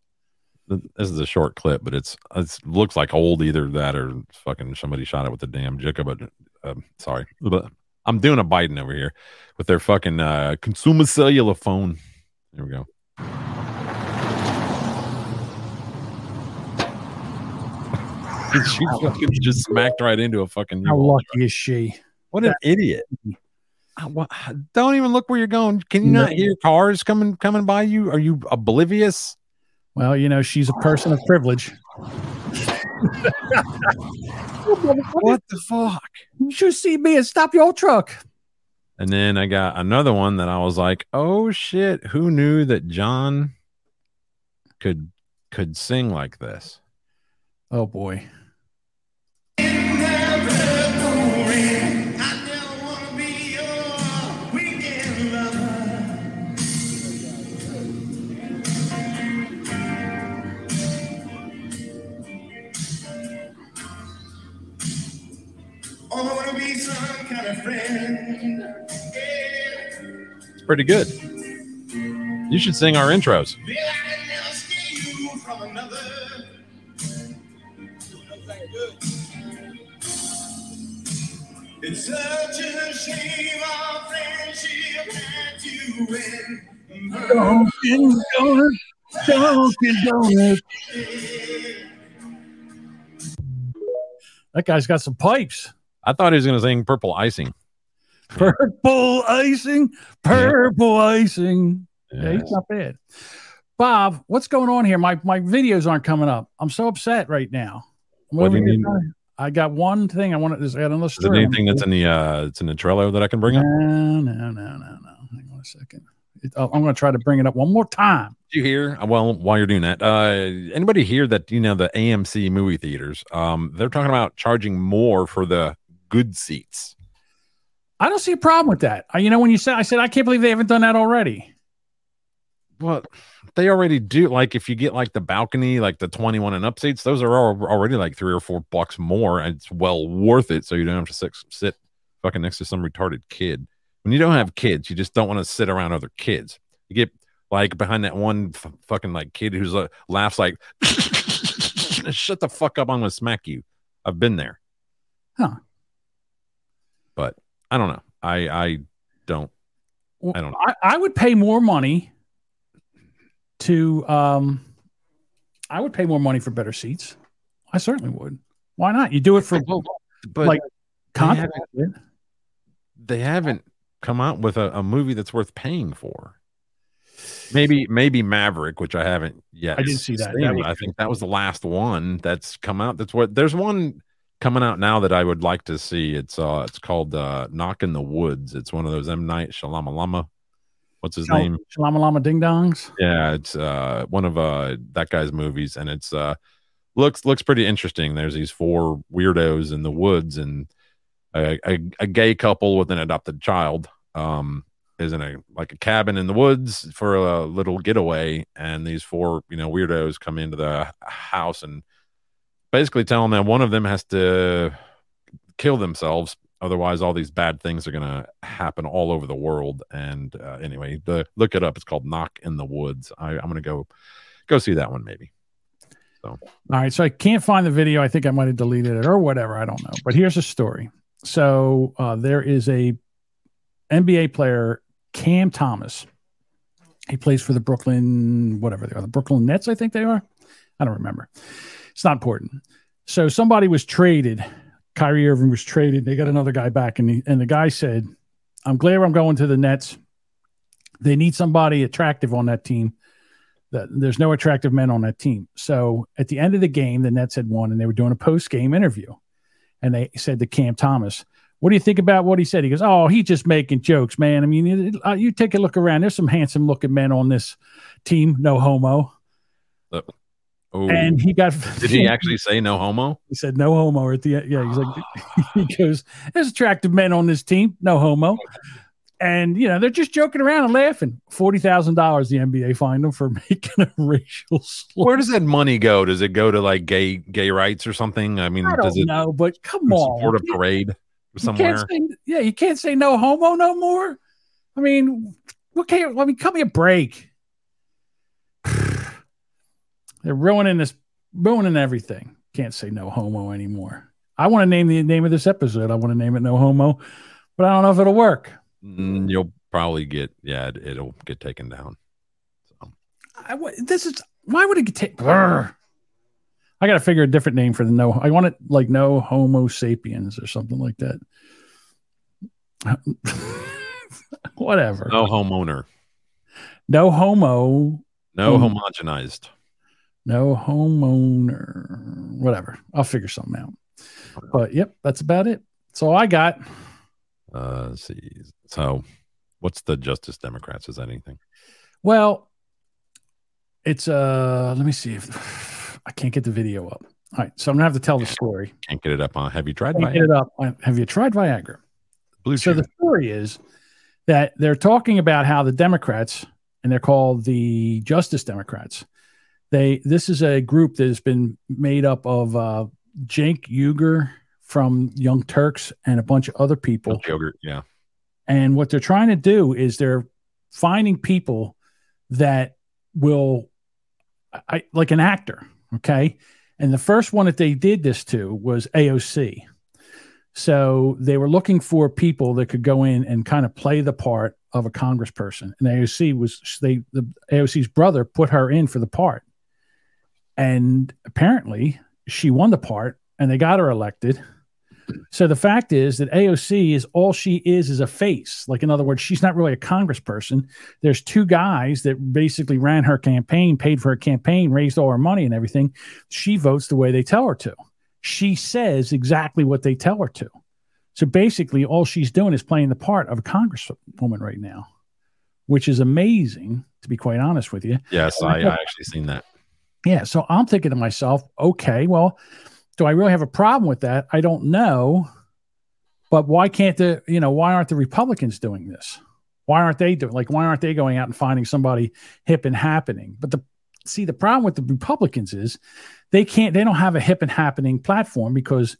this is a short clip, but it's it looks like old either that or fucking somebody shot it with a damn Jicka. But uh, sorry, but I'm doing a Biden over here with their fucking uh, consumer cellular phone. There we go. she fucking just smacked right into a fucking. How U-Haul. lucky is she? What an idiot! Uh, wha- Don't even look where you're going. Can you not hear cars coming coming by you? Are you oblivious? Well, you know, she's a person of privilege. what the fuck? You should see me and stop your truck. And then I got another one that I was like, "Oh shit, who knew that John could could sing like this?" Oh boy. Kind of friend. It's pretty good. You should sing our intros. It's such a shame our friendship had to end. Dunkin' Donuts, Dunkin' Donuts. That guy's got some pipes. I thought he was going to sing "Purple Icing." Purple icing, purple icing. Yeah, he's not bad. Bob, what's going on here? My my videos aren't coming up. I'm so upset right now. What do you mean? I got one thing I want to. Another Is there story. anything that's in the uh, it's in the Trello that I can bring up? No, no, no, no, no. Hang on a second. It- oh, I'm going to try to bring it up one more time. Did you hear? uh, Well, while you're doing that, uh, anybody hear that? You know, the AMC movie theaters, um, they're talking about charging more for the good seats. I don't see a problem with that. I, you know, when you said, I said, I can't believe they haven't done that already. Well, they already do. Like, if you get like the balcony, like the 21 and up seats, those are already like three or four bucks more, and it's well worth it. So you don't have to sit, sit fucking next to some retarded kid. When you don't have kids, you just don't want to sit around other kids. You get like behind that one f- fucking like kid who's uh, laughs like, "Shut the fuck up! I'm gonna smack you." I've been there. Huh. But I don't know. I I don't. I don't know. I, I would pay more money to um I would pay more money for better seats. I certainly would. Why not? You do it for but like they haven't- They haven't come out with a, a movie that's worth paying for. Maybe maybe Maverick, which I haven't yet. I didn't see that. seen. That was I think that was the last one that's come out. That's what there's one coming out now that I would like to see. It's uh it's called uh Knock in the Woods. It's one of those M Night Shyamalan. What's his name? Shalama Lama Ding Dongs. Yeah, it's uh one of uh that guy's movies, and it's uh looks looks pretty interesting. There's these four weirdos in the woods, and a, a, a gay couple with an adopted child um is in a like a cabin in the woods for a little getaway, and these four you know weirdos come into the house and basically telling them one of them has to kill themselves otherwise all these bad things are going to happen all over the world and uh, anyway the look it up it's called knock in the woods I, i'm going to go go see that one maybe so All right, so I can't find the video. I think I might have deleted it or whatever. I don't know. But here's a story. So uh, there is a NBA player, Cam Thomas. He plays for the Brooklyn, whatever they are, the Brooklyn Nets. I think they are. I don't remember. It's not important. So somebody was traded. Kyrie Irving was traded. They got another guy back, and he, and the guy said, "I'm glad I'm going to the Nets. They need somebody attractive on that team." that there's no attractive men on that team. So at the end of the game, the Nets had won and they were doing a post game interview. And they said to Cam Thomas, What do you think about what he said? He goes, Oh, he's just making jokes, man. I mean, it- uh, you take a look around. There's some handsome looking men on this team, no homo. Uh, oh. And he got. did he actually say no homo He said no homo at the end. Yeah, he's like, he goes, There's attractive men on this team, no homo. And you know they're just joking around and laughing. Forty thousand dollars the NBA fined them for making a racial slur. where does that money go does it go to like gay gay rights or something i mean I does don't it know, but come on, support a parade You somewhere can't say, yeah, you can't say no homo no more. I mean, what can't? I mean? Cut me a break. They're ruining this, ruining everything. Can't say no homo anymore. I want to name the name of this episode. I want to name it no homo, but I don't know if it'll work. Mm, you'll probably get yeah it, it'll get taken down I, this is why would it get taken? I got to figure a different name for the no. I want it like no Homo sapiens or something like that. Whatever. no homeowner No homo. no homogenized No homeowner. Whatever. I'll figure something out. But yep, that's about it. That's all I got. uh let's see so what's the justice democrats is that anything Well, it's uh let me see if I can't get the video up. All right, so I'm gonna have to tell the story. can't get it up on have you tried Can't Viagra? get it up. Have you tried Viagra? Blue so the story is that they're talking about how the Democrats, and they're called the Justice Democrats. They this is a group that has been made up of uh, Cenk Uygur from Young Turks and a bunch of other people. yogurt yeah And what they're trying to do is they're finding people that will, I, like an actor. Okay. And the first one that they did this to was AOC. So they were looking for people that could go in and kind of play the part of a congressperson. And AOC was, they, the AOC's brother put her in for the part. And apparently she won the part and they got her elected. So the fact is that AOC is all she is is a face. Like in other words, she's not really a congressperson. There's two guys that basically ran her campaign, paid for her campaign, raised all her money and everything. She votes the way they tell her to. She says exactly what they tell her to. So basically, all she's doing is playing the part of a congresswoman right now, which is amazing, to be quite honest with you. yes i, I actually seen that yeah. So I'm thinking to myself, okay, well, do I really have a problem with that? I don't know. But why can't the, you know, why aren't the Republicans doing this? Why aren't they doing like why aren't they going out and finding somebody hip and happening? But the see the problem with the Republicans is they can't they don't have a hip and happening platform because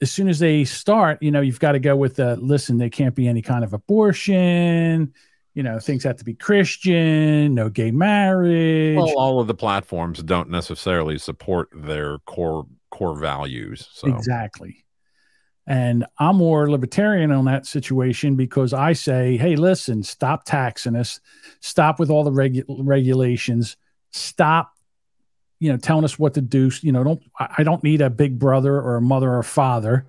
as soon as they start, you know, you've got to go with the listen, there can't be any kind of abortion, you know, things have to be Christian, no gay marriage. well all of the platforms don't necessarily support their core core values so Exactly. And I'm more libertarian on that situation because I say, hey, listen, stop taxing us, stop with all the regu- regulations, stop, you know, telling us what to do. You know, don't I I don't need a big brother or a mother or a father.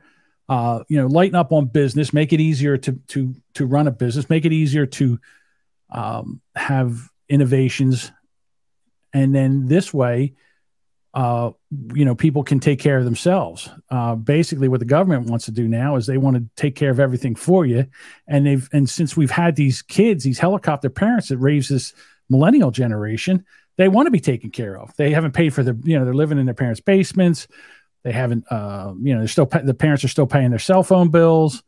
Uh, you know, lighten up on business, make it easier to to to run a business, make it easier to um, have innovations, and then this way, uh, you know, people can take care of themselves. Uh, basically, what the government wants to do now is they want to take care of everything for you, and they've and since we've had these kids, these helicopter parents that raise this millennial generation, they want to be taken care of. They haven't paid for their, you know, they're living in their parents' basements. They haven't, uh, you know, they're still the parents are still paying their cell phone bills.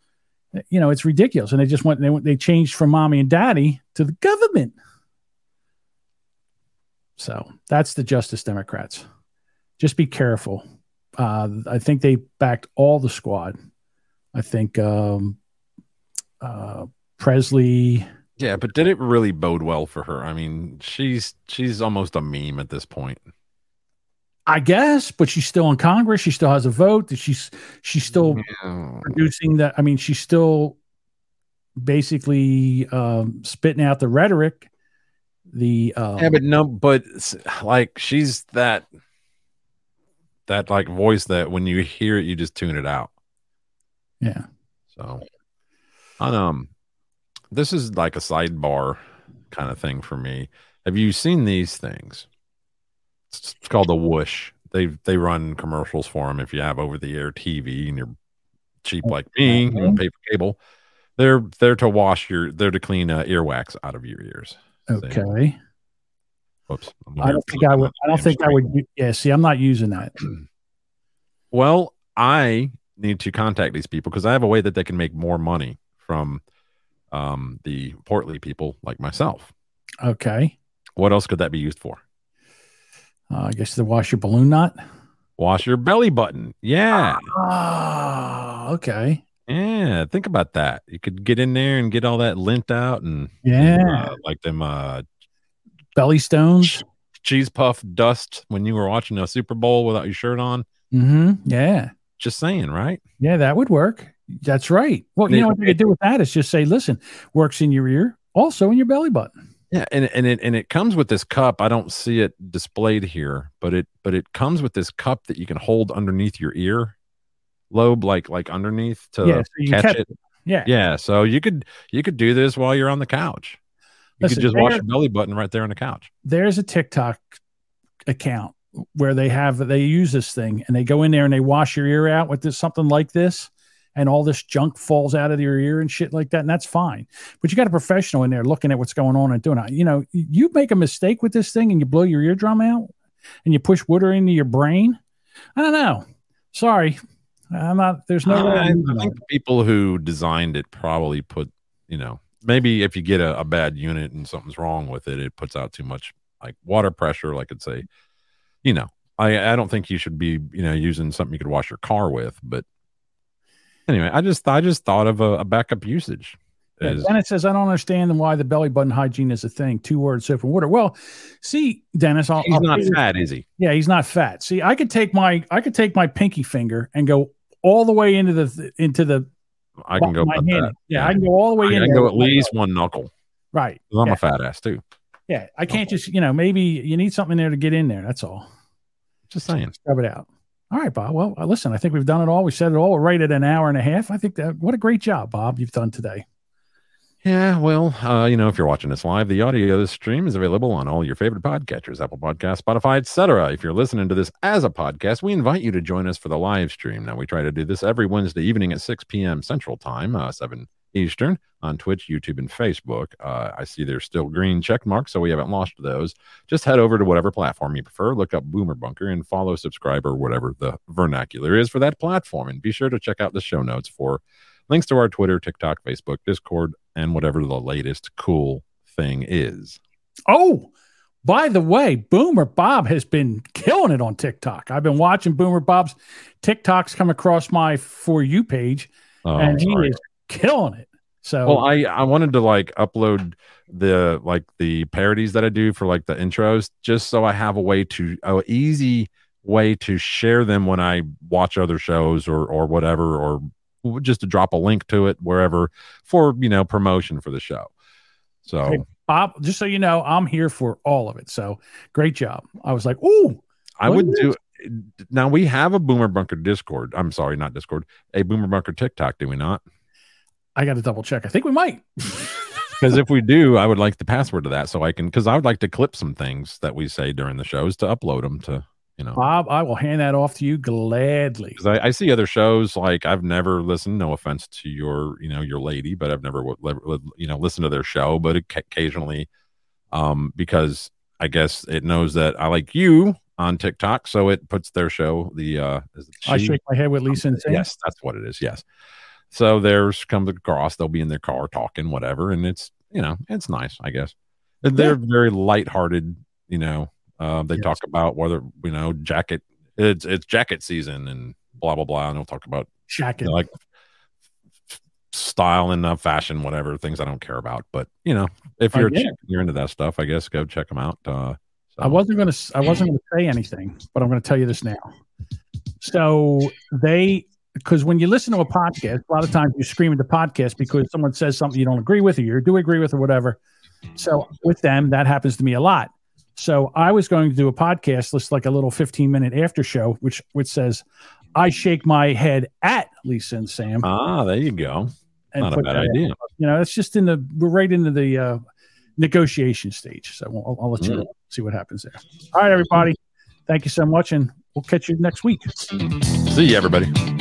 You know, it's ridiculous, and they just went they went, they changed from mommy and daddy to the government. So that's the Justice Democrats. Just be careful. Uh, I think they backed all the squad. I think um, uh, Presley. Yeah, but did it really bode well for her? I mean, she's she's almost a meme at this point. I guess, but she's still in Congress. She still has a vote. She's she's still producing that. I mean, she's still basically um, spitting out the rhetoric. The uh, yeah, but no, but like she's that that like voice that when you hear it, you just tune it out. Yeah. So, on um, this is like a sidebar kind of thing for me. Have you seen these things? It's, called the Whoosh. They they run commercials for them. If you have over the air TV and you're cheap like me, you don't pay for cable. They're they're to wash your. They're to clean uh, earwax out of your ears. okay. Whoops. I don't think I would. I don't think I would. Yeah. See, I'm not using that. Well, I need to contact these people because I have a way that they can make more money from um, the portly people like myself. Okay. What else could that be used for? Uh, I guess the wash your balloon knot. Wash your belly button. Yeah. Ah, okay. Yeah. Think about that. You could get in there and get all that lint out and Yeah. uh, like them uh, Belly stones. cheese puff dust when you were watching a Super Bowl without your shirt on. Mm-hmm. Yeah. Just saying, right? Yeah, that would work. That's right. Well, you know what you could do with that is just say, listen, works in your ear, also in your belly button. Yeah, and and it and it comes with this cup. I don't see it displayed here, but it but it comes with this cup that you can hold underneath your ear lobe, like like underneath to Yeah, so catch it. it. Yeah. yeah. So you could you could do this while you're on the couch. You Listen, could just wash your belly button right there on the couch. There's a TikTok account where they have they use this thing and they go in there and they wash your ear out with this something like this and all this junk falls out of your ear and shit like that and that's fine. But you got a professional in there looking at what's going on and doing it. You know you make a mistake with this thing and you blow your eardrum out and you push water into your brain? I don't know. Sorry. I'm not there's no way I, think the people who designed it probably put, you know, maybe if you get a, a bad unit and something's wrong with it, it puts out too much like water pressure, like it'd say, you know, I, I don't think you should be, you know, using something you could wash your car with. But anyway, I just I just thought of a, a backup usage. Yeah, Is, Dennis says, I don't understand why the belly button hygiene is a thing. Two words, soap and water. Well, see, Dennis, I'll, he's I'll not fat, is he? Yeah, he's not fat. See, I could take my I could take my pinky finger and go all the way into the into the. I can go my hand. that. Yeah, I can go all the way I in. can go at least one knuckle. Right. I'm yeah. a fat ass too. Yeah, I can't just you know maybe you need something there to get in there. That's all. Just saying. Scrub it out. All right, Bob. Well, uh, listen, I think we've done it all. We said it all. We're right at an hour and a half. I think that what a great job, Bob, you've done today. Yeah, well, uh, you know, if you're watching this live, the audio of this stream is available on all your favorite podcatchers, Apple Podcasts, Spotify, etc. If you're listening to this as a podcast, we invite you to join us for the live stream. Now, we try to do this every Wednesday evening at 6 p.m. Central Time, uh, 7 Eastern, on Twitch, YouTube, and Facebook. Uh, I see there's still green check marks, so we haven't lost those. Just head over to whatever platform you prefer, look up Boomer Bunker, and follow, subscribe, or whatever the vernacular is for that platform. And be sure to check out the show notes for links to our Twitter, TikTok, Facebook, Discord, and whatever the latest cool thing is. Oh, by the way, Boomer Bob has been killing it on TikTok. I've been watching Boomer Bob's TikToks come across my for you page, Oh, and he is killing it. So Well, I I wanted to like upload the like the parodies that I do for like the intros, just so I have a way to a easy way to share them when I watch other shows or or whatever, or just to drop a link to it wherever for you know promotion for the show. So Hey, Bob, just so you know, I'm here for all of it. So great job. I was like, ooh, I would do. Now we have a Boomer Bunker Discord. I'm sorry, not Discord. A Boomer Bunker TikTok. Do we not? I got to double check. I think we might. Because if we do, I would like the password to that so I can. Because I would like to clip some things that we say during the shows to upload them to you know. Bob, I will hand that off to you gladly. Because I, I see other shows like I've never listened. No offense to your, you know, your lady, but I've never, you know, listened to their show. But occasionally, um, because I guess it knows that I like you on TikTok, so it puts their show. The uh, is it I shake my head with Lisa and Sam. Yes, that's what it is. Yes. So there's comes across. They'll be in their car talking, whatever, and it's you know it's nice, I guess. And They're very lighthearted. You know, uh, they talk about whether you know jacket. It's it's jacket season and blah blah blah, and they'll talk about Jacket. you know, like style and uh, fashion, whatever things I don't care about. But you know, if Oh, you're yeah. chick you're into that stuff, I guess go check them out. Uh, I wasn't to. I wasn't going to say anything, but I'm going to tell you this now. So they, because when you listen to a podcast, a lot of times you scream at the podcast because someone says something you don't agree with, or you do agree with, or whatever. So with them, that happens to me a lot. So I was going to do a podcast, just like a little 15 minute after show, which which says, "I shake my head at Lisa and Sam." ah, there you go. and Not a bad idea. You know, it's just in the we're right into the uh, negotiation stage. So I'll, I'll let you Mm. see what happens there. All right, everybody. Thank you so much, and we'll catch you next week. See you, everybody.